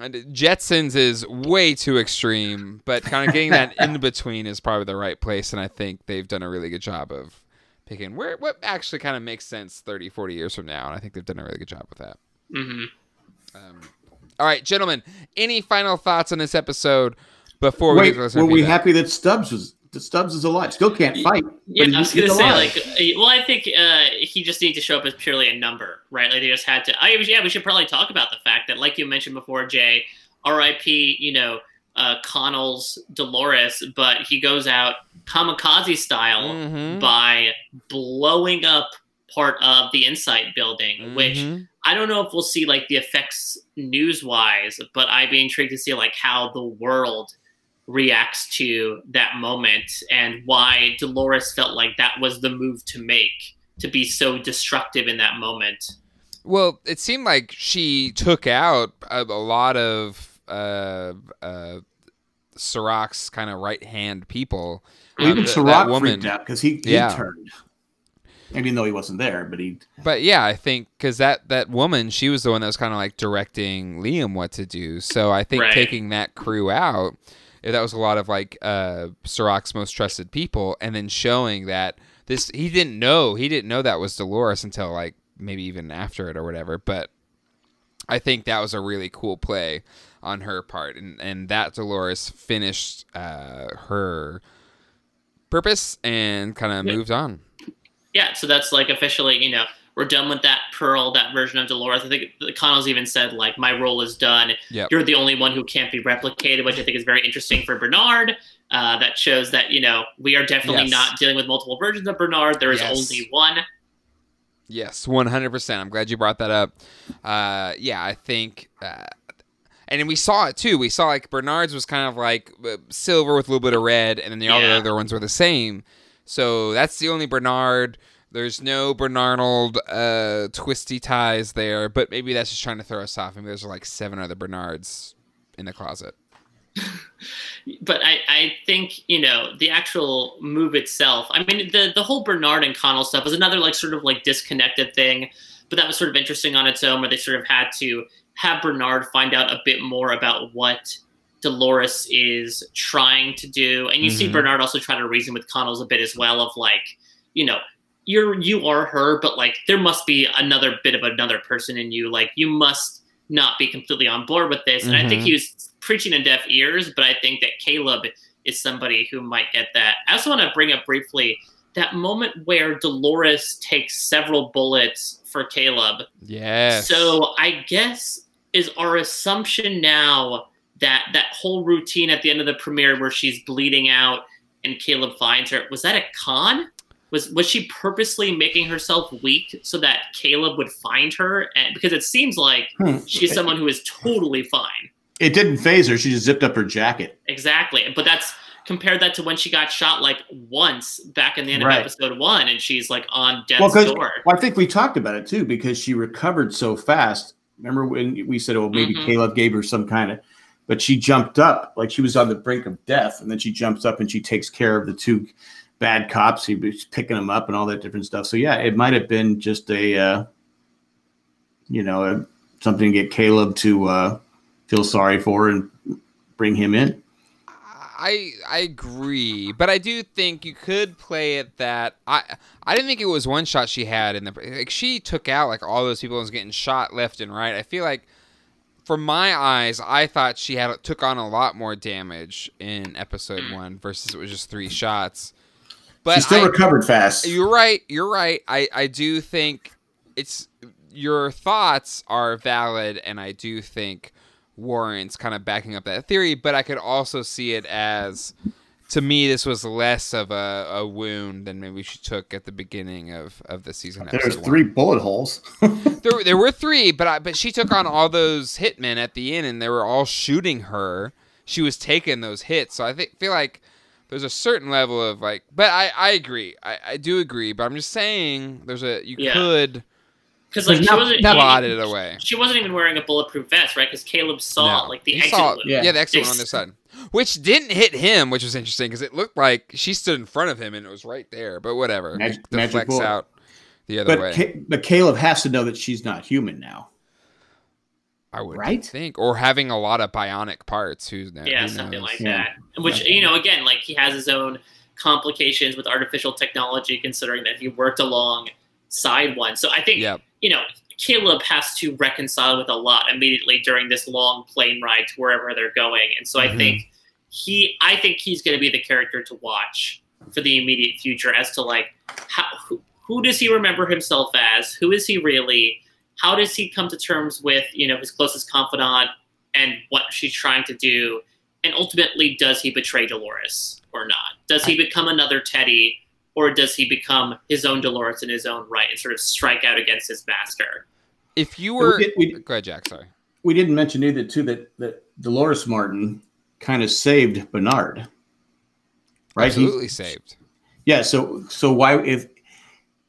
and Jetsons is way too extreme, but kind of getting that in between is probably the right place, and I think they've done a really good job of picking where what actually kind of makes sense 30, 40 years from now, and I think they've done a really good job with that. hmm Um, all right, gentlemen, any final thoughts on this episode before we Wait, get to were we feedback? happy that Stubbs was that Stubbs is alive? Still can't fight. Yeah, I was gonna say alive. like, uh, well, I think uh, he just needs to show up as purely a number, right? Like they just had to. I yeah, we should probably talk about the fact that, like you mentioned before, Jay, R.I.P. You know, uh, Connells' Dolores, but he goes out kamikaze style Mhm. by blowing up part of the Insight building, which Mhm. I don't know if we'll see like the effects news wise, but I'd be intrigued to see like how the world reacts to that moment and why Dolores felt like that was the move to make to be so destructive in that moment. Well, it seemed like she took out a, a lot of uh, uh, Serac's kind of right hand people. Well, even Um, th- Serac woman- freaked out because he, he Yeah. turned. Even though he wasn't there, but he But yeah, I think because that that woman, she was the one that was kind of like directing Liam what to do. So I think Right. taking that crew out, if that was a lot of like uh, Serac's most trusted people, and then showing that this he didn't know he didn't know that was Dolores until like maybe even after it or whatever. But I think that was a really cool play on her part, and and that Dolores finished uh, her purpose and kind of Yeah. moved on. Yeah, so that's like officially, you know, we're done with that Pearl, that version of Dolores. I think Connells even said like my role is done. Yep. You're the only one who can't be replicated, which I think is very interesting for Bernard. Uh, that shows that you know we are definitely Yes. not dealing with multiple versions of Bernard. There is Yes. only one. Yes, one hundred percent. I'm glad you brought that up. Uh, yeah, I think, uh, and then we saw it too. We saw like Bernard's was kind of like uh, silver with a little bit of red, and then the the Yeah. other ones were the same. So that's the only Bernard. There's no Bernardold uh, twisty ties there, but maybe that's just trying to throw us off. Maybe there's like seven other Bernards in the closet. but I, I think you know the actual move itself. I mean, the the whole Bernard and Connell stuff was another like sort of like disconnected thing, but that was sort of interesting on its own, where they sort of had to have Bernard find out a bit more about what Dolores is trying to do, and you see Mhm. Bernard also try to reason with Connells a bit as well of like, you know. You're you are her, but like there must be another bit of another person in you. Like you must not be completely on board with this. And I think Mhm. he was preaching in deaf ears, but I think that Caleb is somebody who might get that. I also want to bring up briefly that moment where Dolores takes several bullets for Caleb. Yes. So I guess is our assumption now that that whole routine at the end of the premiere where she's bleeding out and Caleb finds her was that a con? Was was she purposely making herself weak so that Caleb would find her? And because it seems like Hmm. she's someone who is totally fine. It didn't phase her. She just zipped up her jacket. Exactly. But that's compared that to when she got shot like once back in the end Right. of episode one and she's like on death's Well, door. well, I think we talked about it too because she recovered so fast. Remember when we said, "Oh, maybe Mhm. Caleb gave her some kind of," but she jumped up like she was on the brink of death, and then she jumps up and she takes care of the two bad cops. He was picking them up and all that different stuff. So yeah, it might have been just a, uh, you know, a, something to get Caleb to uh, feel sorry for and bring him in. I I agree, but I do think you could play it that I I didn't think it was one shot she had in the like she took out like all those people and was getting shot left and right. I feel like from my eyes, I thought she had took on a lot more damage in episode one versus it was just three shots. But she still I- recovered fast. you're right. You're right. I, I do think it's your thoughts are valid, and I do think warrants kind of backing up that theory. But I could also see it as, to me, this was less of a, a wound than maybe she took at the beginning of, of the season. There's three bullet holes. There, there were three, but I, but she took on all those hitmen at the end, and they were all shooting her. She was taking those hits, so I think feel like there's a certain level of like. But I, I agree, I, I do agree. But I'm just saying, there's a you Yeah. could Because like she Not- wasn't not he- plot it away. She wasn't even wearing a bulletproof vest, right? Because Caleb saw No. like the He exit saw- yeah. Yeah. the exit one on this side, which didn't hit him, which was interesting because it looked like she stood in front of him and it was right there. But whatever, Magic- it magic deflects bullet. out the other But way. Ca- but Caleb has to know that she's not human now. I would right? think, or having a lot of bionic parts. Who's who Yeah, something knows? like Yeah. that. Which you know, again, like he has his own complications with artificial technology, considering that he worked alongside one. So I think Yep. you know Caleb has to reconcile with a lot immediately during this long plane ride to wherever they're going, and so I Mhm. think he, I think he's going to be the character to watch for the immediate future as to like how who, who does he remember himself as? Who is he really? How does he come to terms with you know his closest confidant and what she's trying to do? And ultimately, does he betray Dolores or not? Does he become another Teddy, or does he become his own Dolores in his own right and sort of strike out against his master? If you We were, did- we- go ahead, Jack. Sorry. We didn't mention either too that that Dolores Martin kind of saved Bernard. Right? He- Absolutely saved. yeah. So so why if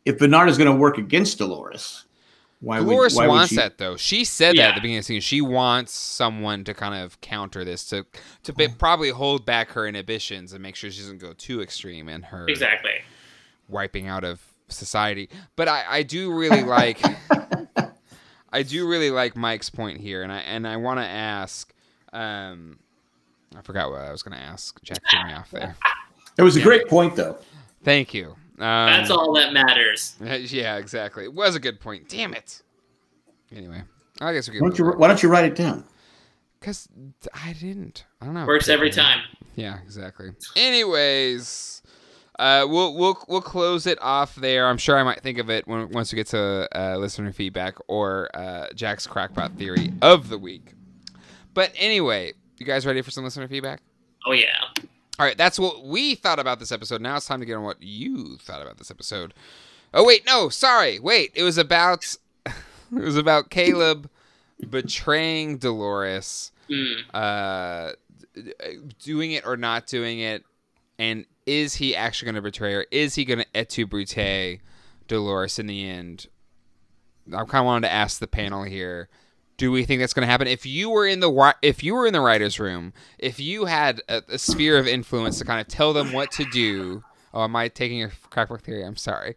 if Bernard is going to work against Dolores, why Dolores would why wants would she, that though. She said that at the beginning of the scene. She wants someone to kind of counter this, to to be, probably hold back her inhibitions and make sure she doesn't go too extreme in her Exactly. wiping out of society. But I, I do really like I do really like Mike's point here, and I and I want to ask. Um, I forgot what I was going to ask. Jack threw me off there. It was a Yeah. great point though. Thank you. Um, That's all that matters. Yeah, exactly. It was a good point. Damn it. Anyway, I guess we Why can. don't you why don't you write it down? Because I didn't. I don't know. Works every time. Yeah, exactly. Anyways, Uh, we'll we'll we'll close it off there. I'm sure I might think of it when, once we get to uh, listener feedback or uh, Jack's crackpot theory of the week. But anyway, you guys ready for some listener feedback? Oh yeah. All right, that's what we thought about this episode. Now it's time to get on what you thought about this episode. Oh wait, no, sorry. Wait, it was about it was about Caleb betraying Dolores, Mm. uh, doing it or not doing it, and is he actually going to betray her? Is he going to et tu brute Dolores in the end? I kind of wanted to ask the panel here. Do we think that's going to happen? If you were in the if you were in the writers' room, if you had a, a sphere of influence to kind of tell them what to do, oh, am I taking your crackbook theory? I'm sorry,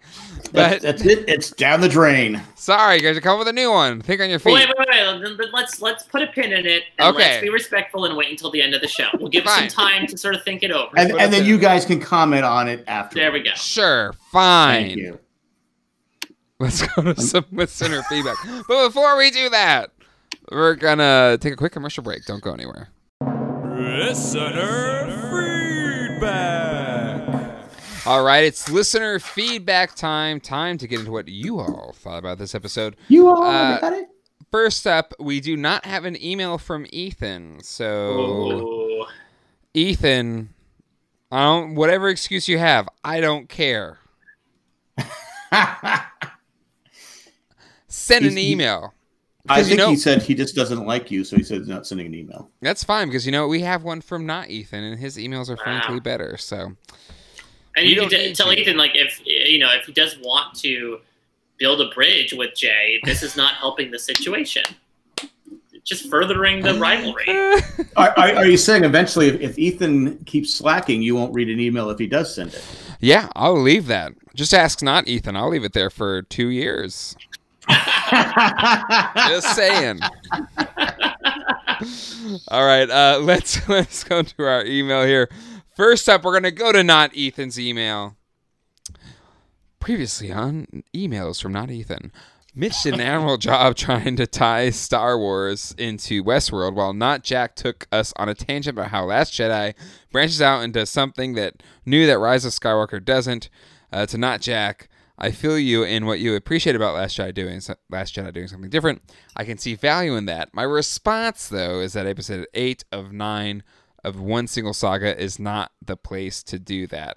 but that's it. It's down the drain. sorry, you guys are coming with a new one. Think on your feet. Wait, wait, wait, wait. But let's let's put a pin in it and Okay. let's be respectful and wait until the end of the show. We'll give Fine. some time to sort of think it over. And, and then you guys can comment on it after. there we go. Sure, fine. Thank you. Let's go to some listener feedback. But before we do that, we're gonna take a quick commercial break. Don't go anywhere. Listener feedback. All right, it's listener feedback time. Time to get into what you all thought about this episode. You all Uh, got it? First up, we do not have an email from Ethan. So, Ooh. Ethan, I don't. Whatever excuse you have, I don't care. Send an He's- he- email. I 'Cause you think know- he said he just doesn't like you, so he said he's not sending an email. That's fine because you know we have one from not Ethan, and his emails are frankly Wow. better. So And We you can t- tell to. Ethan like if you know if he does want to build a bridge with Jay, this is not helping the situation. Just furthering the rivalry. Are, are, are you saying eventually, if, if Ethan keeps slacking, you won't read an email if he does send it? yeah, I'll leave that. Just ask not Ethan. I'll leave it there for two years. Just saying. All right, uh, let's let's go to our email here. First up, we're gonna go to not Ethan's email. Previously on emails from not Ethan. Mitch did an admirable job trying to tie Star Wars into Westworld, while not Jack took us on a tangent about how Last Jedi branches out into something that knew that Rise of Skywalker doesn't. Uh, to not Jack, I feel you in what you appreciate about Last Jedi doing so- Last Jedi doing something different. I can see value in that. My response, though, is that episode eight of nine of one single saga is not the place to do that.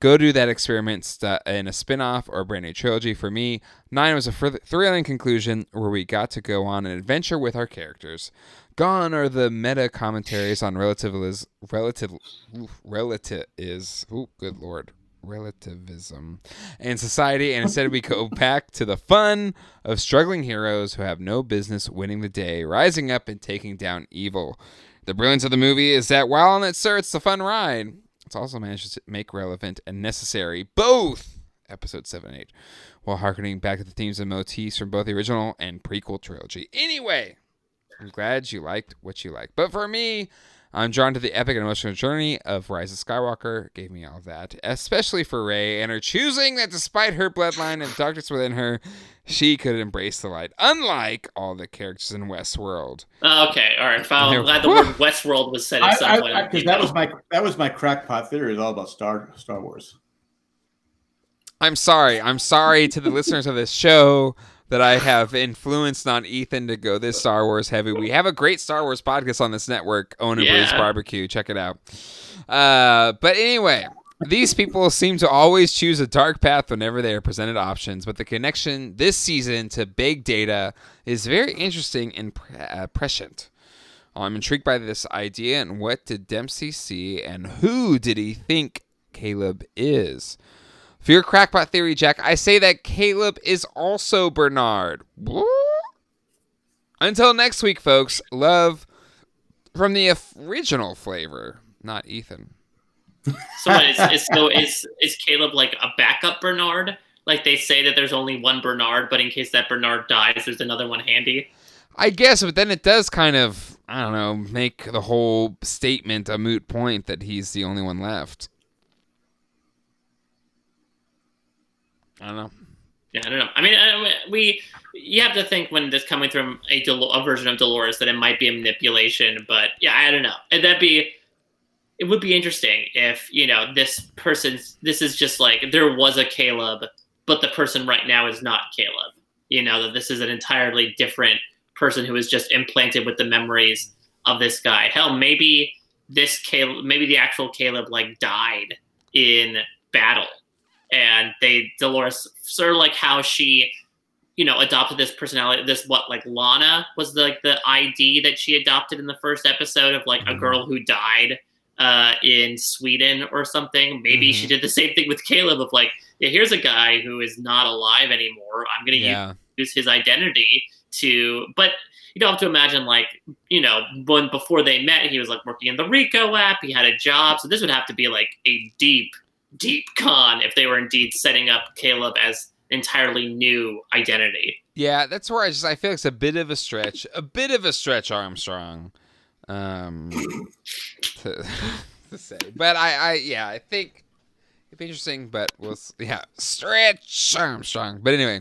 Go do that experiment st- in a spin-off or a brand new trilogy. For me, nine was a fr- thrilling conclusion where we got to go on an adventure with our characters. Gone are the meta commentaries on relativism. Relative, oof, relative is. Oh, good lord, relativism and society, and instead we go back to the fun of struggling heroes who have no business winning the day, rising up and taking down evil. The brilliance of the movie is that while on its it's a fun ride, it's also managed to make relevant and necessary both episode 7 and 8, while harkening back to the themes and motifs from both the original and prequel trilogy. Anyway, I'm glad you liked what you liked. But for me, I'm drawn to the epic and emotional journey of Rise of Skywalker. Gave me all of that, especially for Rey and her choosing that despite her bloodline and darkness within her, she could embrace the light, unlike all the characters in Westworld. Oh, okay, all right. Fine. I'm glad the word Westworld was said at some point. in the Because that was my that was my crackpot theory. Is all about Star Star Wars. I'm sorry. I'm sorry to the listeners of this show that I have influenced on Ethan to go this Star Wars heavy. We have a great Star Wars podcast on this network, Owen and Breeze Yeah. Barbecue. Check it out. Uh, but anyway, these people seem to always choose a dark path whenever they are presented options. But the connection this season to big data is very interesting and pre- uh, prescient. I'm intrigued by this idea and what did Dempsey see and who did he think Caleb is? For your crackpot theory, Jack, I say that Caleb is also Bernard. What? Until next week, folks. Love from the original flavor, not Ethan. So, what, is, is, so is is Caleb like a backup Bernard? Like they say that there's only one Bernard, but in case that Bernard dies, there's another one handy. I guess, but then it does kind of, I don't know, make the whole statement a moot point that he's the only one left. I don't know. Yeah, I don't know. I mean, uh, we you have to think when this coming from a, Del- a version of Dolores that it might be a manipulation, but yeah, I don't know. And that'd be it would be interesting if you know this person. This is just like there was a Caleb, but the person right now is not Caleb. You know that this is an entirely different person who is just implanted with the memories of this guy. Hell, maybe this Caleb, maybe the actual Caleb, like died in battle, and they Dolores sort of like how she, you know, adopted this personality. This what like Lana was the, like the ID that she adopted in the first episode of like a Mhm. girl who died uh, in Sweden or something. Maybe she Mhm. did the same thing with Caleb of like, yeah, here's a guy who is not alive anymore. I'm gonna use Yeah. use his identity to but you don't have to imagine like you know when before they met he was like working in the rico app he had a job so this would have to be like a deep deep con if they were indeed setting up caleb as entirely new identity Yeah, that's where I just I feel like it's a bit of a stretch, a bit of a stretch, Armstrong, um, to, to say. But I, I, yeah, I think it'd be interesting. But we'll, s- yeah, stretch Armstrong. But anyway,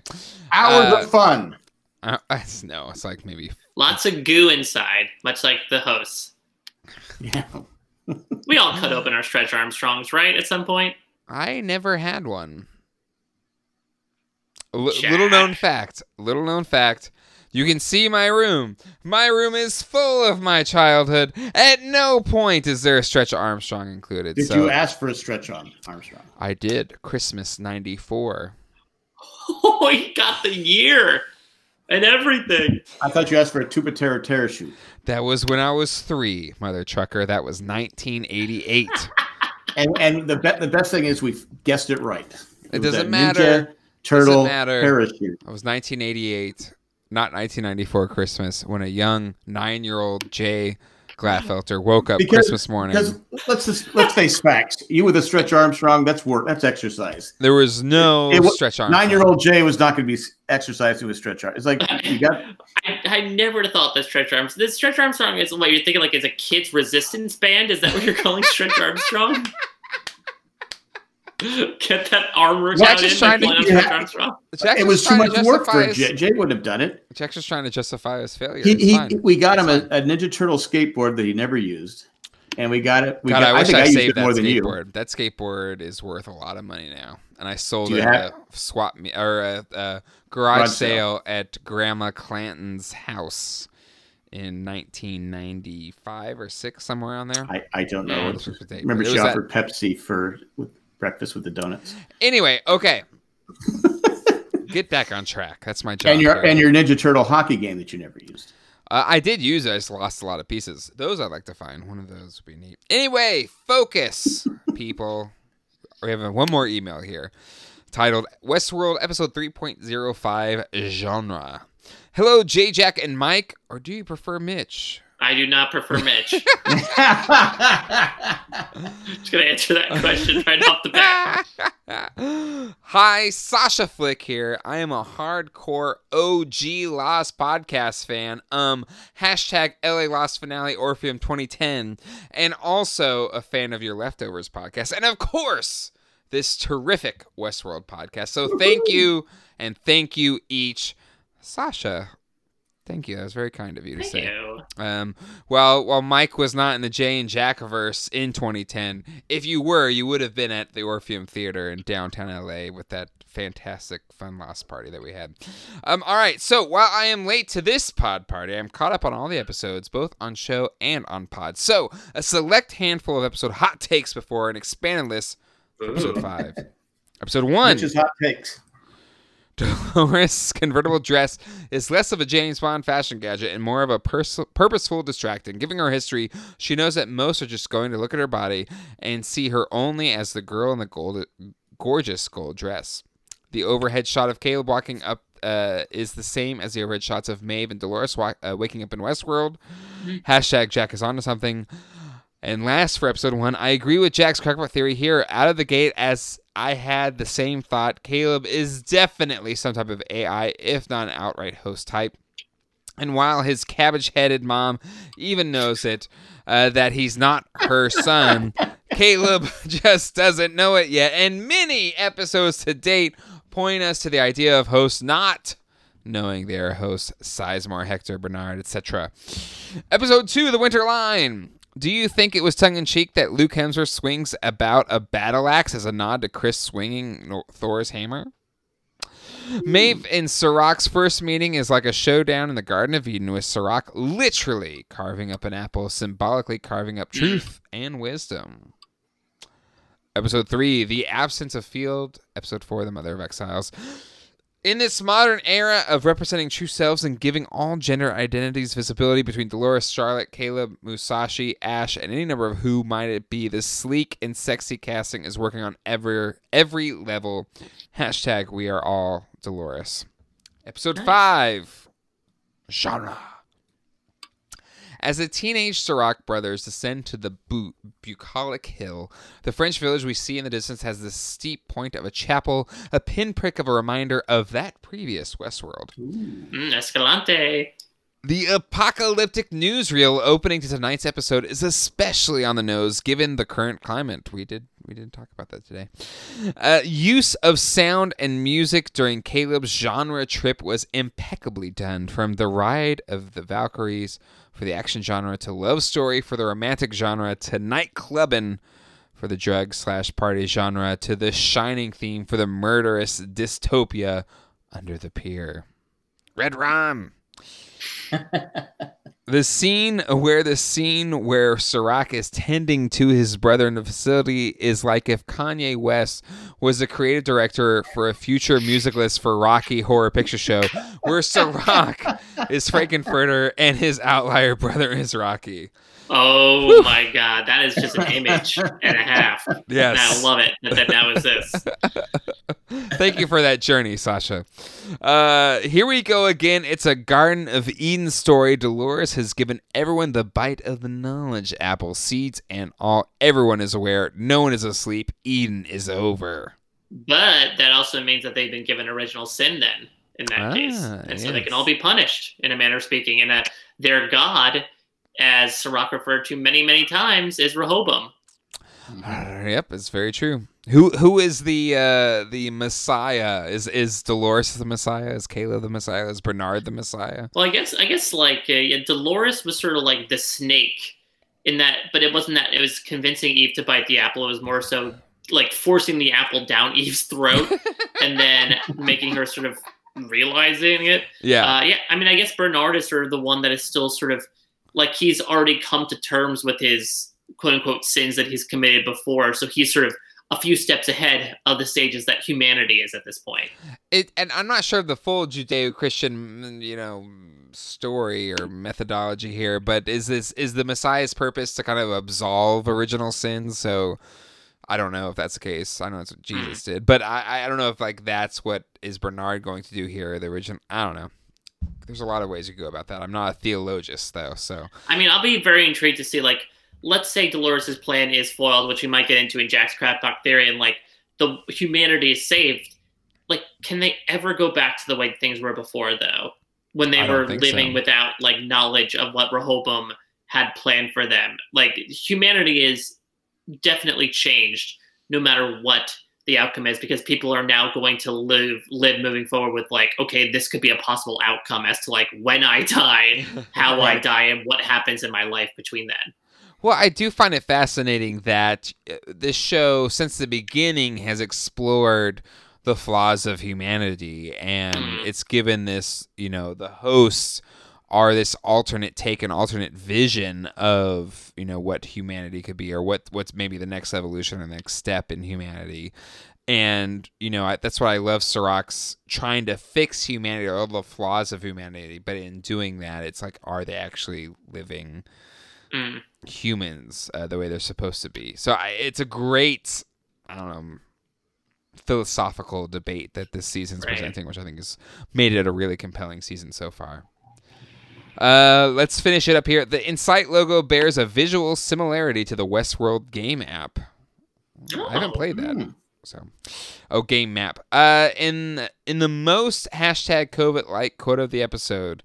Hours Uh, of fun. I, I no, it's like maybe lots of goo inside much like the hosts Yeah. We all cut uh, open our stretch armstrongs right at some point I never had one. A li- Jack. little known fact. Little known fact. You can see my room. My room is full of my childhood. At no point is there a stretch Armstrong included. Did so you ask for a stretch on Armstrong? I did. Christmas '94. oh he got the year and everything I thought you asked for a tuba terror terror shoot. That was when I was three, mother trucker. That was 1988. And and the be- the best thing is we've guessed it right. It was doesn't matter. Ninja Turtle matter. parachute. I was 1988, not 1994 Christmas, when a young nine-year-old Jay Gladfelter woke up Because- Christmas morning. Because let's just let's face facts. You with a stretch Armstrong, that's work. That's exercise. There was no It wa- stretch arm. Nine year old Jay was not going to be exercising with stretch arm. It's like you got I, I never thought that Stretch Armstrong. This Stretch Armstrong is what you're thinking like is a kids resistance band. Is that what you're calling Stretch Armstrong? Get that armor workout Jack's just trying to- yeah. Jack's it was too trying much to work for justify Jay. his- Jay wouldn't have done it. Jack's just trying to justify his failure. He, he we got him a, a Ninja Turtle skateboard that he never used, and we got it. We God, got, I wish think I, I, used saved it that more than you. skateboard. That skateboard is worth a lot of money now, and I sold it at a swap me or a, a uh, garage, Garage sale sale. at Grandma Clanton's house in 1995 or six, somewhere on there. I, I don't know. this was Remember, she offered Pepsi for with breakfast with the donuts. Anyway, okay. Get back on track. That's my job. And your here. and your Ninja Turtle hockey game that you never used. Uh, I did use it. I just lost a lot of pieces. Those I'd like to find. One of those would be neat. Anyway, focus, people. We have one more email here titled Westworld Episode 3.05 Genre. Hello, J Jack and Mike, or do you prefer Mitch? I do not prefer Mitch. Just gonna answer that question right off the bat. Hi, Sasha Flick here. I am a hardcore OG Lost podcast fan. Um, hashtag LA Lost Finale Orpheum 2010, and also a fan of your Leftovers podcast, and of course, this terrific Westworld podcast. So thank you, and thank you each, Sasha. Thank you. That was very kind of you to Thank say. you. Um, well, while Mike was not in the Jay and Jackaverse in 2010, if you were, you would have been at the Orpheum Theater in downtown LA with that fantastic fun lost party that we had. Um, all right, so while I am late to this pod party, I'm caught up on all the episodes, both on show and on pod. So a select handful of episode hot takes before an expanded list. Episode five. Episode one. Which is hot takes. Dolores' convertible dress is less of a James Bond fashion gadget and more of a pers- purposeful distraction. Giving her history, she knows that most are just going to look at her body and see her only as the girl in the gold, gorgeous gold dress. The overhead shot of Caleb walking up uh, is the same as the overhead shots of Maeve and Dolores wa- uh, waking up in Westworld. Hashtag Jack is onto something. And last for episode one, I agree with Jack's crackpot theory here out of the gate as I had the same thought. Caleb is definitely some type of AI, if not an outright host type. And while his cabbage headed mom even knows it, uh, that he's not her son, Caleb just doesn't know it yet. And many episodes to date point us to the idea of hosts not knowing their hosts Sizemore, Hector, Bernard, etc. Episode 2, The Winter Line. Do you think it was tongue in cheek that Luke Hemsworth swings about a battle axe as a nod to Chris swinging Thor's hammer? Maeve and Serac's first meeting is like a showdown in the Garden of Eden with Serac literally carving up an apple, symbolically carving up truth and wisdom. Episode 3, The Absence of Field. Episode 4, The Mother of Exiles. In this modern era of representing true selves and giving all gender identities visibility between Dolores, Charlotte, Caleb, Musashi, Ash, and any number of who might it be, this sleek and sexy casting is working on every every level. Hashtag we are all Dolores. Episode five. Genre. As the teenage Serac brothers descend to the bu- bucolic hill, the French village we see in the distance has the steep point of a chapel, a pinprick of a reminder of that previous Westworld. Mm, Escalante. The apocalyptic newsreel opening to tonight's episode is especially on the nose given the current climate. We did we didn't talk about that today. Uh, use of sound and music during Caleb's genre trip was impeccably done, from the ride of the Valkyries for the action genre to love story for the romantic genre to nightclubbing for the drug slash party genre to the shining theme for the murderous dystopia under the pier. Red Rum. the scene where the scene where Serac is tending to his brother in the facility is like if Kanye West was the creative director for a future musicalist for Rocky Horror Picture Show, where Serac is Frank-N-Furter and his outlier brother is Rocky. Oh my god, that is just an image and a half. Yes. I love it that that now is this. Thank you for that journey, Sasha. Uh, here we go again. It's a Garden of Eden story. Dolores has given everyone the bite of the knowledge apple, seeds, and all. Everyone is aware. No one is asleep. Eden is over. But that also means that they've been given original sin then in that Ah, case. And so they can all be punished in a manner of speaking. And that their God, as Serac referred to many, many times, is Rehoboam. Yep, it's very true. Who who is the uh, the Messiah? Is is Dolores the Messiah? Is Kayla the Messiah? Is Bernard the Messiah? Well, I guess I guess like uh, yeah, Dolores was sort of like the snake in that, but it wasn't that. It was convincing Eve to bite the apple. It was more so like forcing the apple down Eve's throat and then making her sort of realizing it. Yeah. Uh, yeah, I mean, I guess Bernard is sort of the one that is still sort of like he's already come to terms with his quote unquote sins that he's committed before. So he's sort of a few steps ahead of the stages that humanity is at this point. it and I'm not sure of the full Judeo-Christian, mm, you know, story or methodology here, but is this is the Messiah's purpose to kind of absolve original sins? So I don't know if that's the case. I know that's what Jesus hmm. did, but I I don't know if like that's what is Bernard going to do here. The original, I don't know. There's a lot of ways you go about that. I'm not a theologist though, so I mean, I'll be very intrigued to see, like, let's say Dolores' plan is foiled, which we might get into in Jack's Crap Talk theory, and like the humanity is saved. Like, can they ever go back to the way things were before, though? When they were living so. without like knowledge of what Rehoboam had planned for them. Like, humanity is definitely changed, no matter what the outcome is, because people are now going to live live moving forward with like, okay, this could be a possible outcome as to like when I die, how I die, and what happens in my life between then. Well, I do find it fascinating that uh, this show, since the beginning, has explored the flaws of humanity, and Mm. it's given this, you know, the hosts are this alternate take and alternate vision of you know what humanity could be or what what's maybe the next evolution or the next step in humanity and you know I, that's why i love Serac's trying to fix humanity or all the flaws of humanity but in doing that it's like are they actually living Mm. humans uh, the way they're supposed to be. So I, it's a great, I philosophical debate that this season's Right. presenting, which I think has made it a really compelling season so far. Uh, let's finish it up here. The Insight logo bears a visual similarity to the Westworld game app. I haven't Oh. played that. So, oh, game map. Uh, in in the most hashtag COVID like quote of the episode,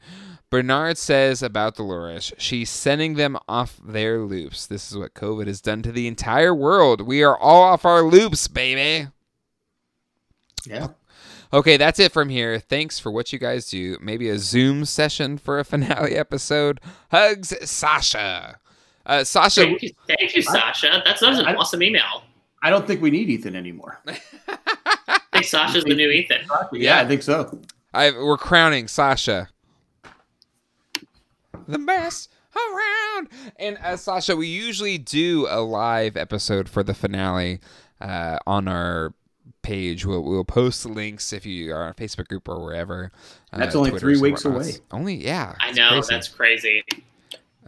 Bernard says about Dolores, she's sending them off their loops. This is what COVID has done to the entire world. We are all off our loops, baby. Yeah. Okay, that's it from here. Thanks for what you guys do. Maybe a Zoom session for a finale episode. Hugs, Sasha. Uh, Sasha, Thank you, thank you, Sasha. That's, that was an I- awesome email. I don't think we need Ethan anymore. I think Sasha's the new Ethan. Yeah, I think so. I, we're crowning Sasha. The best around. And uh, Sasha, we usually do a live episode for the finale uh, on our page. We'll, we'll post the links if you are on a Facebook group or wherever. uh, That's only Twitters three weeks whatnots. away. Only, yeah. I know crazy. that's crazy.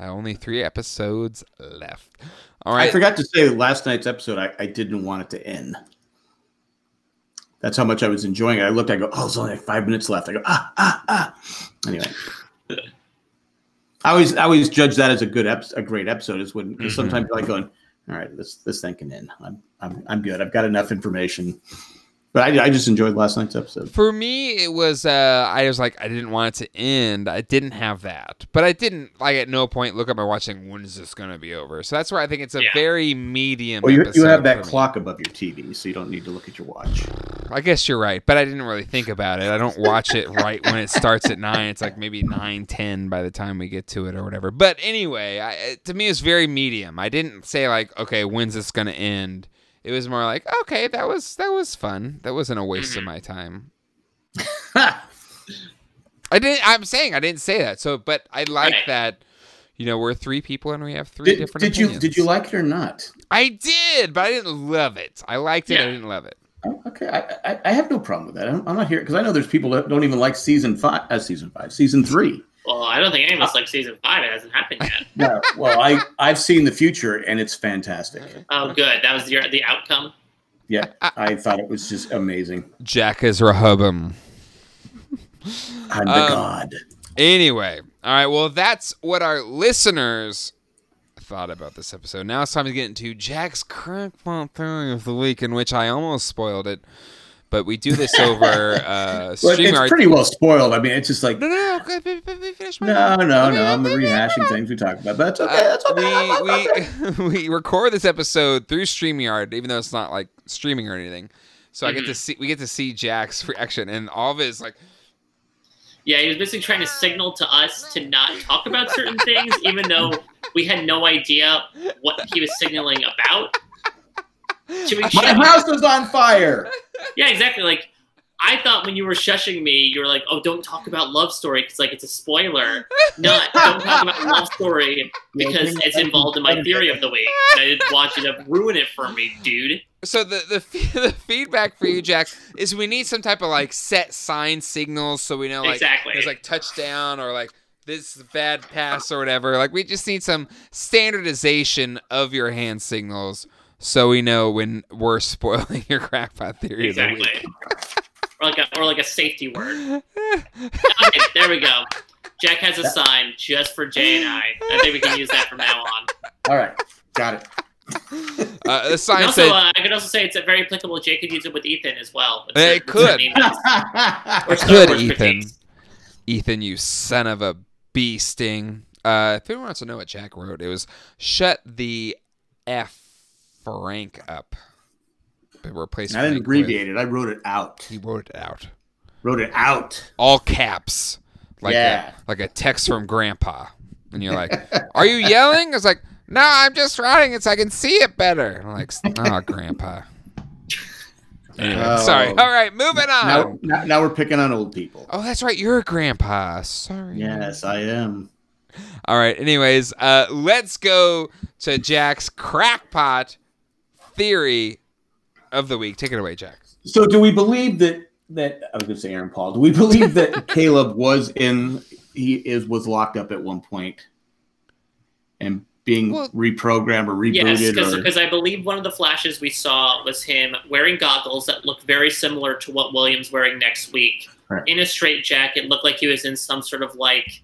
Uh, only three episodes left. All right. I forgot to say last night's episode, I, I didn't want it to end. That's how much I was enjoying it. I looked, I go, oh, there's only like five minutes left. I go, ah, ah, ah. Anyway. I always I always judge that as a good ep- a great episode is when Mhm. sometimes you're like going, all right, this this thing can end. I'm I'm I'm good. I've got enough information. But I, I just enjoyed last night's episode. For me, it was uh, I was like I didn't want it to end. I didn't have that, but I didn't like at no point look at my watch watching. When is this gonna be over? So that's where I think it's a Yeah. very medium. Well, you, you have that for me. clock above your TV, so you don't need to look at your watch. I guess you're right, but I didn't really think about it. I don't watch it right when it starts at nine. It's like maybe nine ten by the time we get to it or whatever. But anyway, I, to me, it's very medium. I didn't say like, okay, when's this gonna end? It was more like, okay, that was that was fun. That wasn't a waste of my time. I didn't. I'm saying I didn't say that. So, but I like Right. that. You know, we're three people and we have three did, different. did you did you like it or not? I did, but I didn't love it. I liked it. I didn't love it. Oh, okay, I, I, I have no problem with that. I'm, I'm not here because I know there's people that don't even like season five, uh, season five, season three. Well, I don't think any of us like season five. It hasn't happened yet. No, well, I I've seen the future and it's fantastic. Oh, good. That was your the outcome. Yeah, I thought it was just amazing. Jack is Rehoboam. I'm the Um, god. Anyway, all right. Well, that's what our listeners thought about this episode. Now it's time to get into Jack's crackpot theory of the week, in which I almost spoiled it, but we do this over uh, Well, StreamYard. it's pretty well spoiled. I mean, it's just like no, no, no. no, no, no. I'm rehashing things we talked about, but that's okay. That's Uh, okay. we we we record this episode through StreamYard, even though it's not like streaming or anything. So I get to see we get to see Jack's reaction, and all of it is like, Yeah, he was basically trying to signal to us to not talk about certain things, even though we had no idea what he was signaling about. Should we, My should- house is on fire. yeah, exactly. Like, I thought when you were shushing me, you were like, "Oh, don't talk about love story because like it's a spoiler." Not don't talk about love story because it's involved in my theory of the week. I didn't want you to ruin it for me, dude. so the the, the feedback for you, Jack, is we need some type of like set sign signals so we know like Exactly. there's like touchdown or like this is bad pass or whatever. Like we just need some standardization of your hand signals so we know when we're spoiling your crackpot theory of the Exactly. or like a or like a safety word. Okay, there we go. Jack has a sign just for Jay and I. I think we can use that from now on. All right, got it. Uh, the sign also, said uh, I could also say it's a very applicable. Jay could use it with Ethan as well. with It certain- could. certain emails. Or Star Good, Wars Ethan. critiques. Ethan, you son of a bee sting. Uh, if anyone wants to know what Jack wrote, it was shut the F Frank up. But replace I didn't Frank abbreviate it. I wrote it out. He wrote it out. Wrote it out. All caps. Like Yeah. a, like a text from grandpa. And you're like, Are you yelling? It's like, No, I'm just writing it so I can see it better. I'm like, Oh, grandpa. Anyway, Oh. sorry. All right, moving on. Now, now, now we're picking on old people. Oh, that's right. You're a grandpa. Sorry. Yes, I am. All right. Anyways, uh, let's go to Jack's crackpot theory of the week. Take it away, Jack. So, do we believe that that I was going to say Aaron Paul? Do we believe that Caleb was in? He is was locked up at one point and being Well- reprogrammed or Yes, rebooted, or because I believe one of the flashes we saw was him wearing goggles that look very similar to what William's wearing next week. Right. In a straight jacket, looked like he was in some sort of like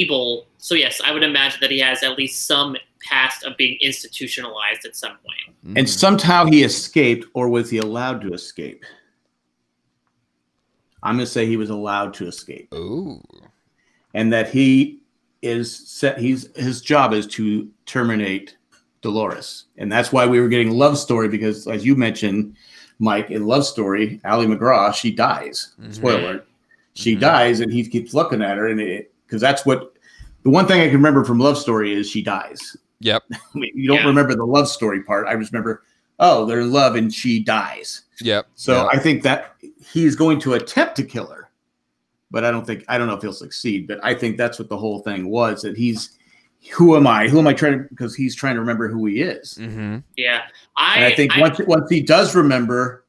table. So yes, I would imagine that he has at least some past of being institutionalized at some point. and somehow he escaped, or was he allowed to escape? I'm going to say he was allowed to escape. Ooh. and that he is set he's his job is to terminate Dolores. And that's why we were getting love story because as you mentioned, Mike, in love story, Ali MacGraw, she dies. Mhm. Spoiler. She Mhm. dies and he keeps looking at her and it because that's what the one thing I can remember from Love Story is she dies. Yep. You don't Yeah. remember the love story part. I just remember, oh, they're in love and she dies. Yep. So yep. I think that he's going to attempt to kill her, but I don't think I don't know if he'll succeed. But I think that's what the whole thing was that he's who am I? Who am I trying to? Because he's trying to remember who he is. Mm-hmm. Yeah, I, And I think I, once once he does remember,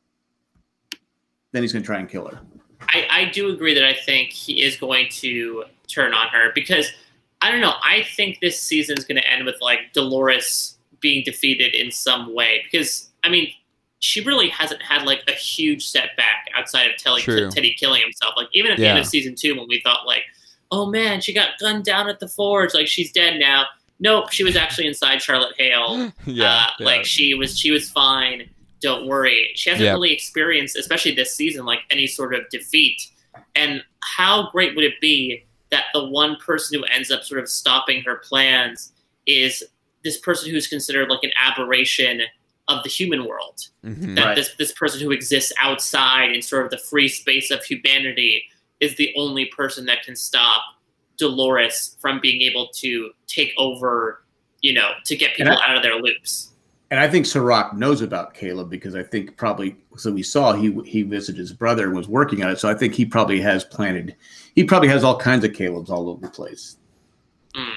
then he's going to try and kill her. I, I do agree that I think he is going to turn on her because I don't know. I think this season is going to end with like Dolores being defeated in some way because I mean she really hasn't had like a huge setback outside of Teddy, Teddy killing himself. Like even at the end of season two when we thought like, oh man, she got gunned down at the forge, like she's dead now. Nope, she was actually inside Charlotte Hale. yeah, uh, yeah. like she was she was fine don't worry she hasn't Yeah. really experienced especially this season like any sort of defeat and how great would it be that the one person who ends up sort of stopping her plans is this person who's considered like an aberration of the human world Mhm. that Right. this this person who exists outside in sort of the free space of humanity is the only person that can stop Dolores from being able to take over, you know, to get people I- out of their loops. And I think Serac knows about Caleb because I think probably so we saw he he visited his brother and was working on it. So I think he probably has planted. He probably has all kinds of Caleb's all over the place. Mm.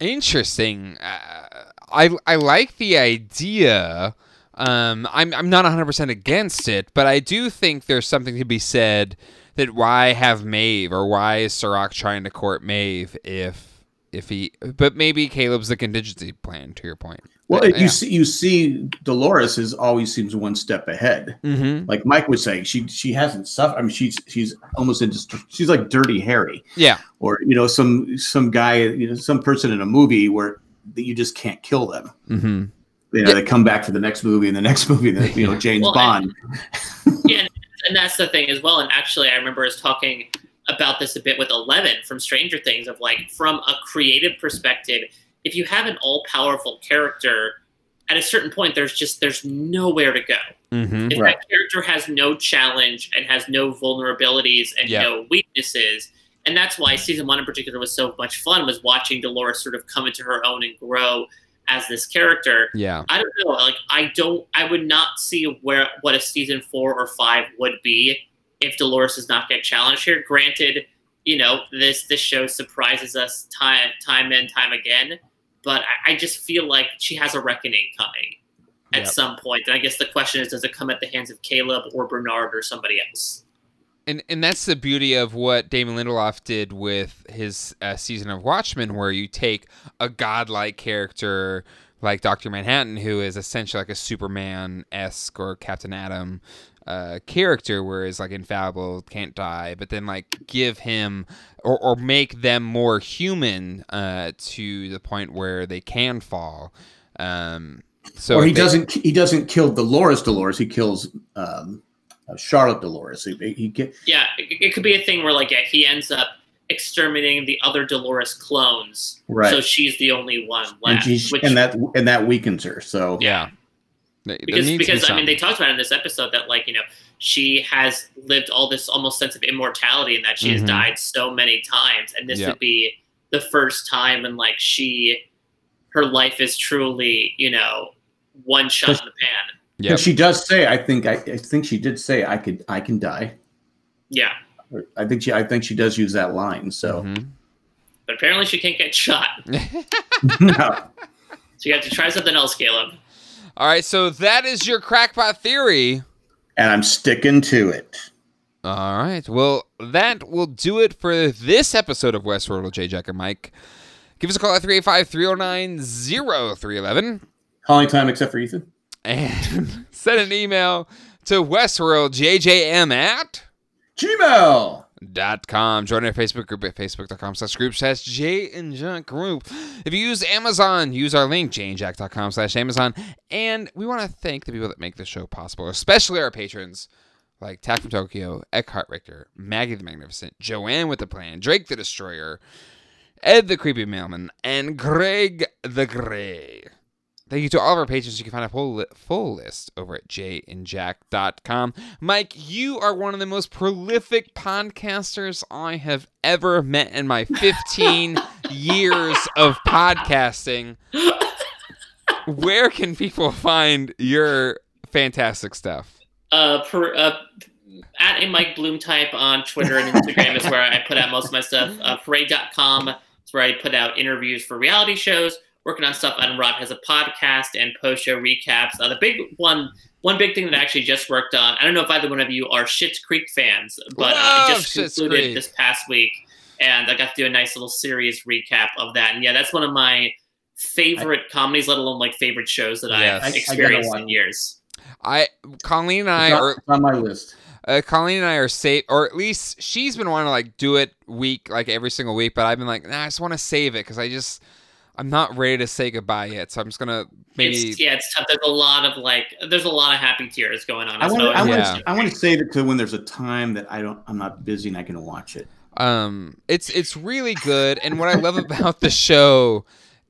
Interesting. Uh, I I like the idea. Um, I'm I'm not 100 percent against it, but I do think there's something to be said that why have Maeve or why is Serac trying to court Maeve if if he but maybe Caleb's the contingency plan to your point. Well, But, you yeah. see, you see, Dolores is always seems one step ahead. Mhm. Like Mike was saying, she she hasn't suffered. I mean, she's she's almost into she's like Dirty Harry, Yeah. or you know, some some guy, you know, some person in a movie where that you just can't kill them. Mm-hmm. You know, they come back for the next movie and the next movie. The, you know, James Well, Bond. yeah, and, and that's the thing as well. And actually, I remember us talking about this a bit with Eleven from Stranger Things. Of like, from a creative perspective, if you have an all-powerful character, at a certain point, there's just there's nowhere to go. Mm-hmm. If Right. that character has no challenge and has no vulnerabilities and Yeah. no weaknesses, and that's why season one in particular was so much fun, was watching Dolores sort of come into her own and grow as this character. Yeah. I don't know. Like I don't. I would not see where what a season four or five would be if Dolores does not get challenged here. Granted, you know this this show surprises us time time and time again, but I, I just feel like she has a reckoning coming at Yep. some point. And I guess the question is, does it come at the hands of Caleb or Bernard or somebody else? And and that's the beauty of what Damon Lindelof did with his uh, season of Watchmen, where you take a godlike character like Doctor Manhattan, who is essentially like a Superman esque or Captain Atom uh, character, whereas like infallible, can't die, but then like give him or or make them more human uh, to the point where they can fall. Um, so or he they- doesn't he doesn't kill Dolores Dolores. He kills um, uh, Charlotte Dolores. He, he get, Yeah, it, it could be a thing where like yeah, he ends up exterminating the other Dolores clones, Right. so she's the only one left. she's, which, and that and that weakens her. So Yeah. There- there because be because I mean they talked about in this episode that like you know she has lived all this almost sense of immortality and that she Mhm. has died so many times and this Yeah. would be the first time and like she her life is truly you know one shot in the pan. Yeah, she does say, I think I, I think she did say I could I can die. Yeah, I think she I think she does use that line. So Mhm. but apparently she can't get shot. No. So you have to try something else, Caleb. All right, so that is your crackpot theory. and I'm sticking to it. All right. Well, that will do it for this episode of Westworld with J. Jack and Mike. Give us a call at 385 309 0311 Calling time except for Ethan. and send an email to WestworldJJM at Gmail. Dot com. Join our Facebook group at facebook.com slash group slash J and Jack group. If you use Amazon, use our link, jandjack.com slash Amazon. And we want to thank the people that make this show possible, especially our patrons like Tack from Tokyo, Eckhart Richter, Maggie the Magnificent, Joanne with the Plan, Drake the Destroyer, Ed the Creepy Mailman, and Greg the Gray. Thank you to all of our patrons. You can find a full, li- full list over at jandjack.com. Mike, you are one of the most prolific podcasters I have ever met in my 15 years of podcasting, where can people find your fantastic stuff? Uh, per, uh, at a Mike Bloom type on Twitter and Instagram is where I put out most of my stuff. Uh, parade.com is where I put out interviews for reality shows, working on stuff on Rob has a podcast and post show recaps. Uh, the big one, one big thing that I actually just worked on. I don't know if either one of you are Schitt's Creek fans, but uh, it just Schitt's concluded Creek. this past week, and I got to do a nice little series recap of that. And yeah, that's one of my favorite comedies, let alone like favorite shows that Yes. I- I I've experienced watch in years. I Colleen and I It's are on my list. uh, Colleen and I are safe, or at least she's been wanting to like do it week, like every single week. But I've been like, nah, I just want to save it because I just I'm not ready to say goodbye yet. So I'm just gonna maybe It's, yeah, it's tough. There's a lot of like, there's a lot of happy tears going on. I want to. I always want Yeah. to. I want to save it to when there's a time that I don't. I'm not busy and I can watch it. um it's it's really good and what i love about the show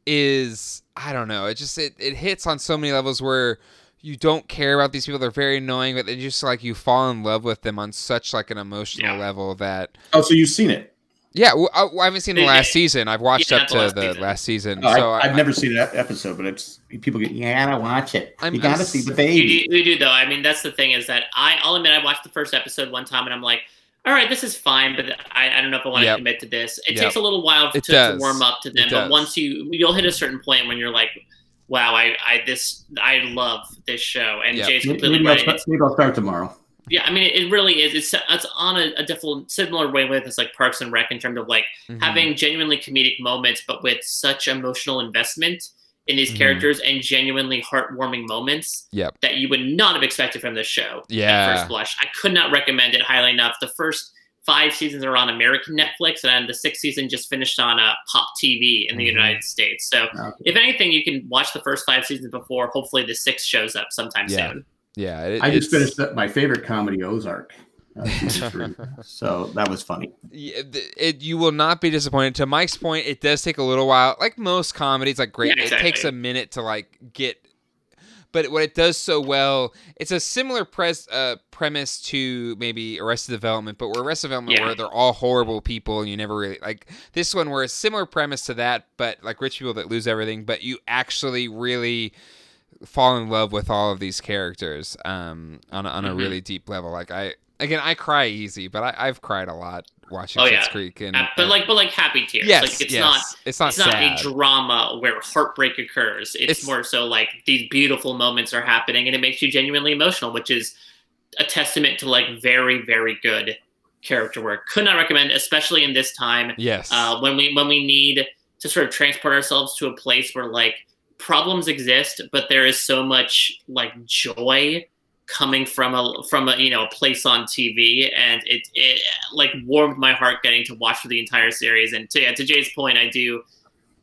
is i don't know it just it, it hits on so many levels where you don't care about these people they're very annoying but they just like you fall in love with them on such like an emotional Yeah. level that Oh, so you've seen it? Yeah well, I, I haven't seen the last season i've watched Yeah, up the to last the season. last season Oh, so I, I, have never seen that episode, but it's people get. You gotta watch it. I'm- you gotta I'm see the You baby. do, you do though. I mean, that's the thing is that I, I'll admit, I watched the first episode one time and I'm like, all right, this is fine, but I, I don't know if I want to Yep. commit to this. It Yep. takes a little while to, to warm up to them, but once you you'll hit a certain point when you're like, wow, I, I this I love this show, and Yep. Jay's Maybe, completely I'll start, maybe I'll start tomorrow. Yeah, I mean, it, it really is. It's it's on a, a different similar wavelength as like Parks and Rec in terms of like Mhm. having genuinely comedic moments, but with such emotional investment in these Mhm. characters and genuinely heartwarming moments Yep. that you would not have expected from this show Yeah. at first blush. I could not recommend it highly enough. The first five seasons are on American Netflix, and the sixth season just finished on uh, Pop TV in the Mhm. United States. So, Okay. if anything, you can watch the first five seasons before. Hopefully, the sixth shows up sometime Yeah. soon. Yeah it, I just finished up my favorite comedy, Ozark. uh, so that was funny. Yeah, it, you will not be disappointed. To Mike's point, it does take a little while. Like most comedies, like great, Yeah, it takes a minute to like get. But what it does so well, it's a similar pres- uh, premise to maybe Arrested Development, but where Arrested Development, Yeah. where they're all horrible people, and you never really like this one, where it's similar premise to that, but like rich people that lose everything, but you actually really fall in love with all of these characters um, on a, on a Mhm. really deep level. Like I, again, I cry easy, but I, I've cried a lot watching Oh, Schitt's yeah. Creek, and Uh, but like, but like happy tears. yes, like it's yes, not. it's not It's not a drama where heartbreak occurs. It's, It's- more so like these beautiful moments are happening, and it makes you genuinely emotional, which is a testament to like very, very good character work. Could not recommend, especially in this time yes, uh, when we when we need to sort of transport ourselves to a place where like problems exist, but there is so much like joy coming from a from a you know a place on TV, and it it like warmed my heart getting to watch through the entire series. And to yeah, to Jay's point, I do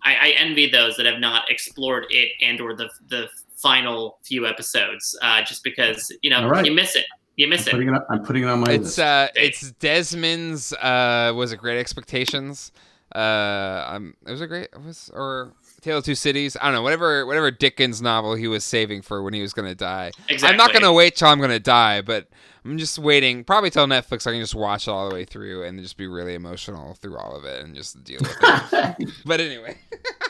I, I envy those that have not explored it and or the the final few episodes, uh, just because you know All right. you miss it, you I'm miss it. putting it. Up, I'm putting it on my it's list. uh, it's Desmond's. Uh, was it Great Expectations? Uh, um, it was a great it was or Tale of Two Cities. I don't know. Whatever, whatever Dickens novel he was saving for when he was gonna die. Exactly. I'm not gonna wait till I'm gonna die, but I'm just waiting. Probably till Netflix, I can just watch it all the way through and just be really emotional through all of it and just deal with it. but anyway,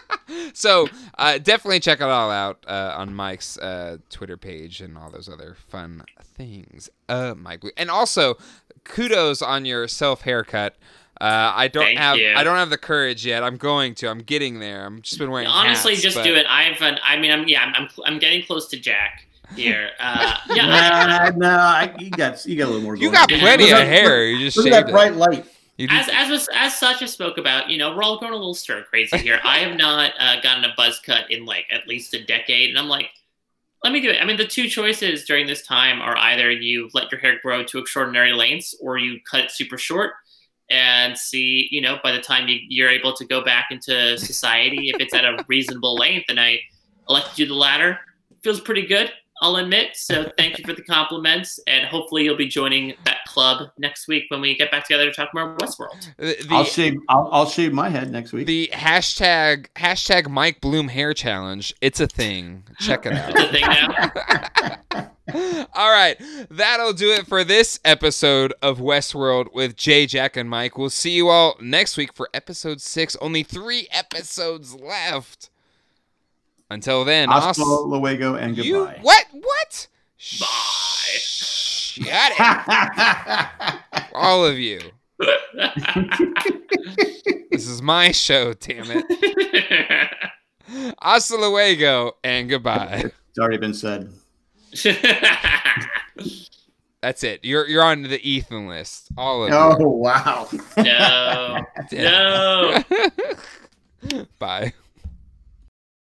so uh, definitely check it all out uh, on Mike's uh, Twitter page and all those other fun things. Uh, Mike, and also kudos on your self haircut. Uh, I don't Thank have you. I don't have the courage yet. I'm going to. I'm getting there. I'm just been wearing. Honestly, hats, just but- do it. I've, an, I mean, I'm yeah, I'm, I'm, I'm getting close to Jack here. Uh, yeah, nah, no, I, you got you got a little more. You got plenty of hair. You just Look at shaved that it. bright light. You as as was as Satya spoke about, you know, we're all going a little stir crazy here. I have not uh, gotten a buzz cut in like at least a decade, and I'm like, let me do it. I mean, the two choices during this time are either you let your hair grow to extraordinary lengths, or you cut it super short and see, you know, by the time you, you're able to go back into society, if it's at a reasonable length. And I elect to do the latter. Feels pretty good. I'll admit. So thank you for the compliments, and hopefully you'll be joining that club next week when we get back together to talk more Westworld. The, I'll the, shave. I'll, I'll shave my head next week. the hashtag hashtag Mike Bloom hair challenge. It's a thing. Check it It's a out. thing now. All right, that'll do it for this episode of Westworld with Jay, Jack, and Mike. We'll see you all next week for episode six. Only three episodes left. Until then, Hasta Os- luego and you goodbye. what what? Bye. Shut it, all of you. This is my show, damn it. Hasta luego and goodbye. it's already been said. That's it. You're you're on the Ethan list. All of Oh wow. no. No. Bye.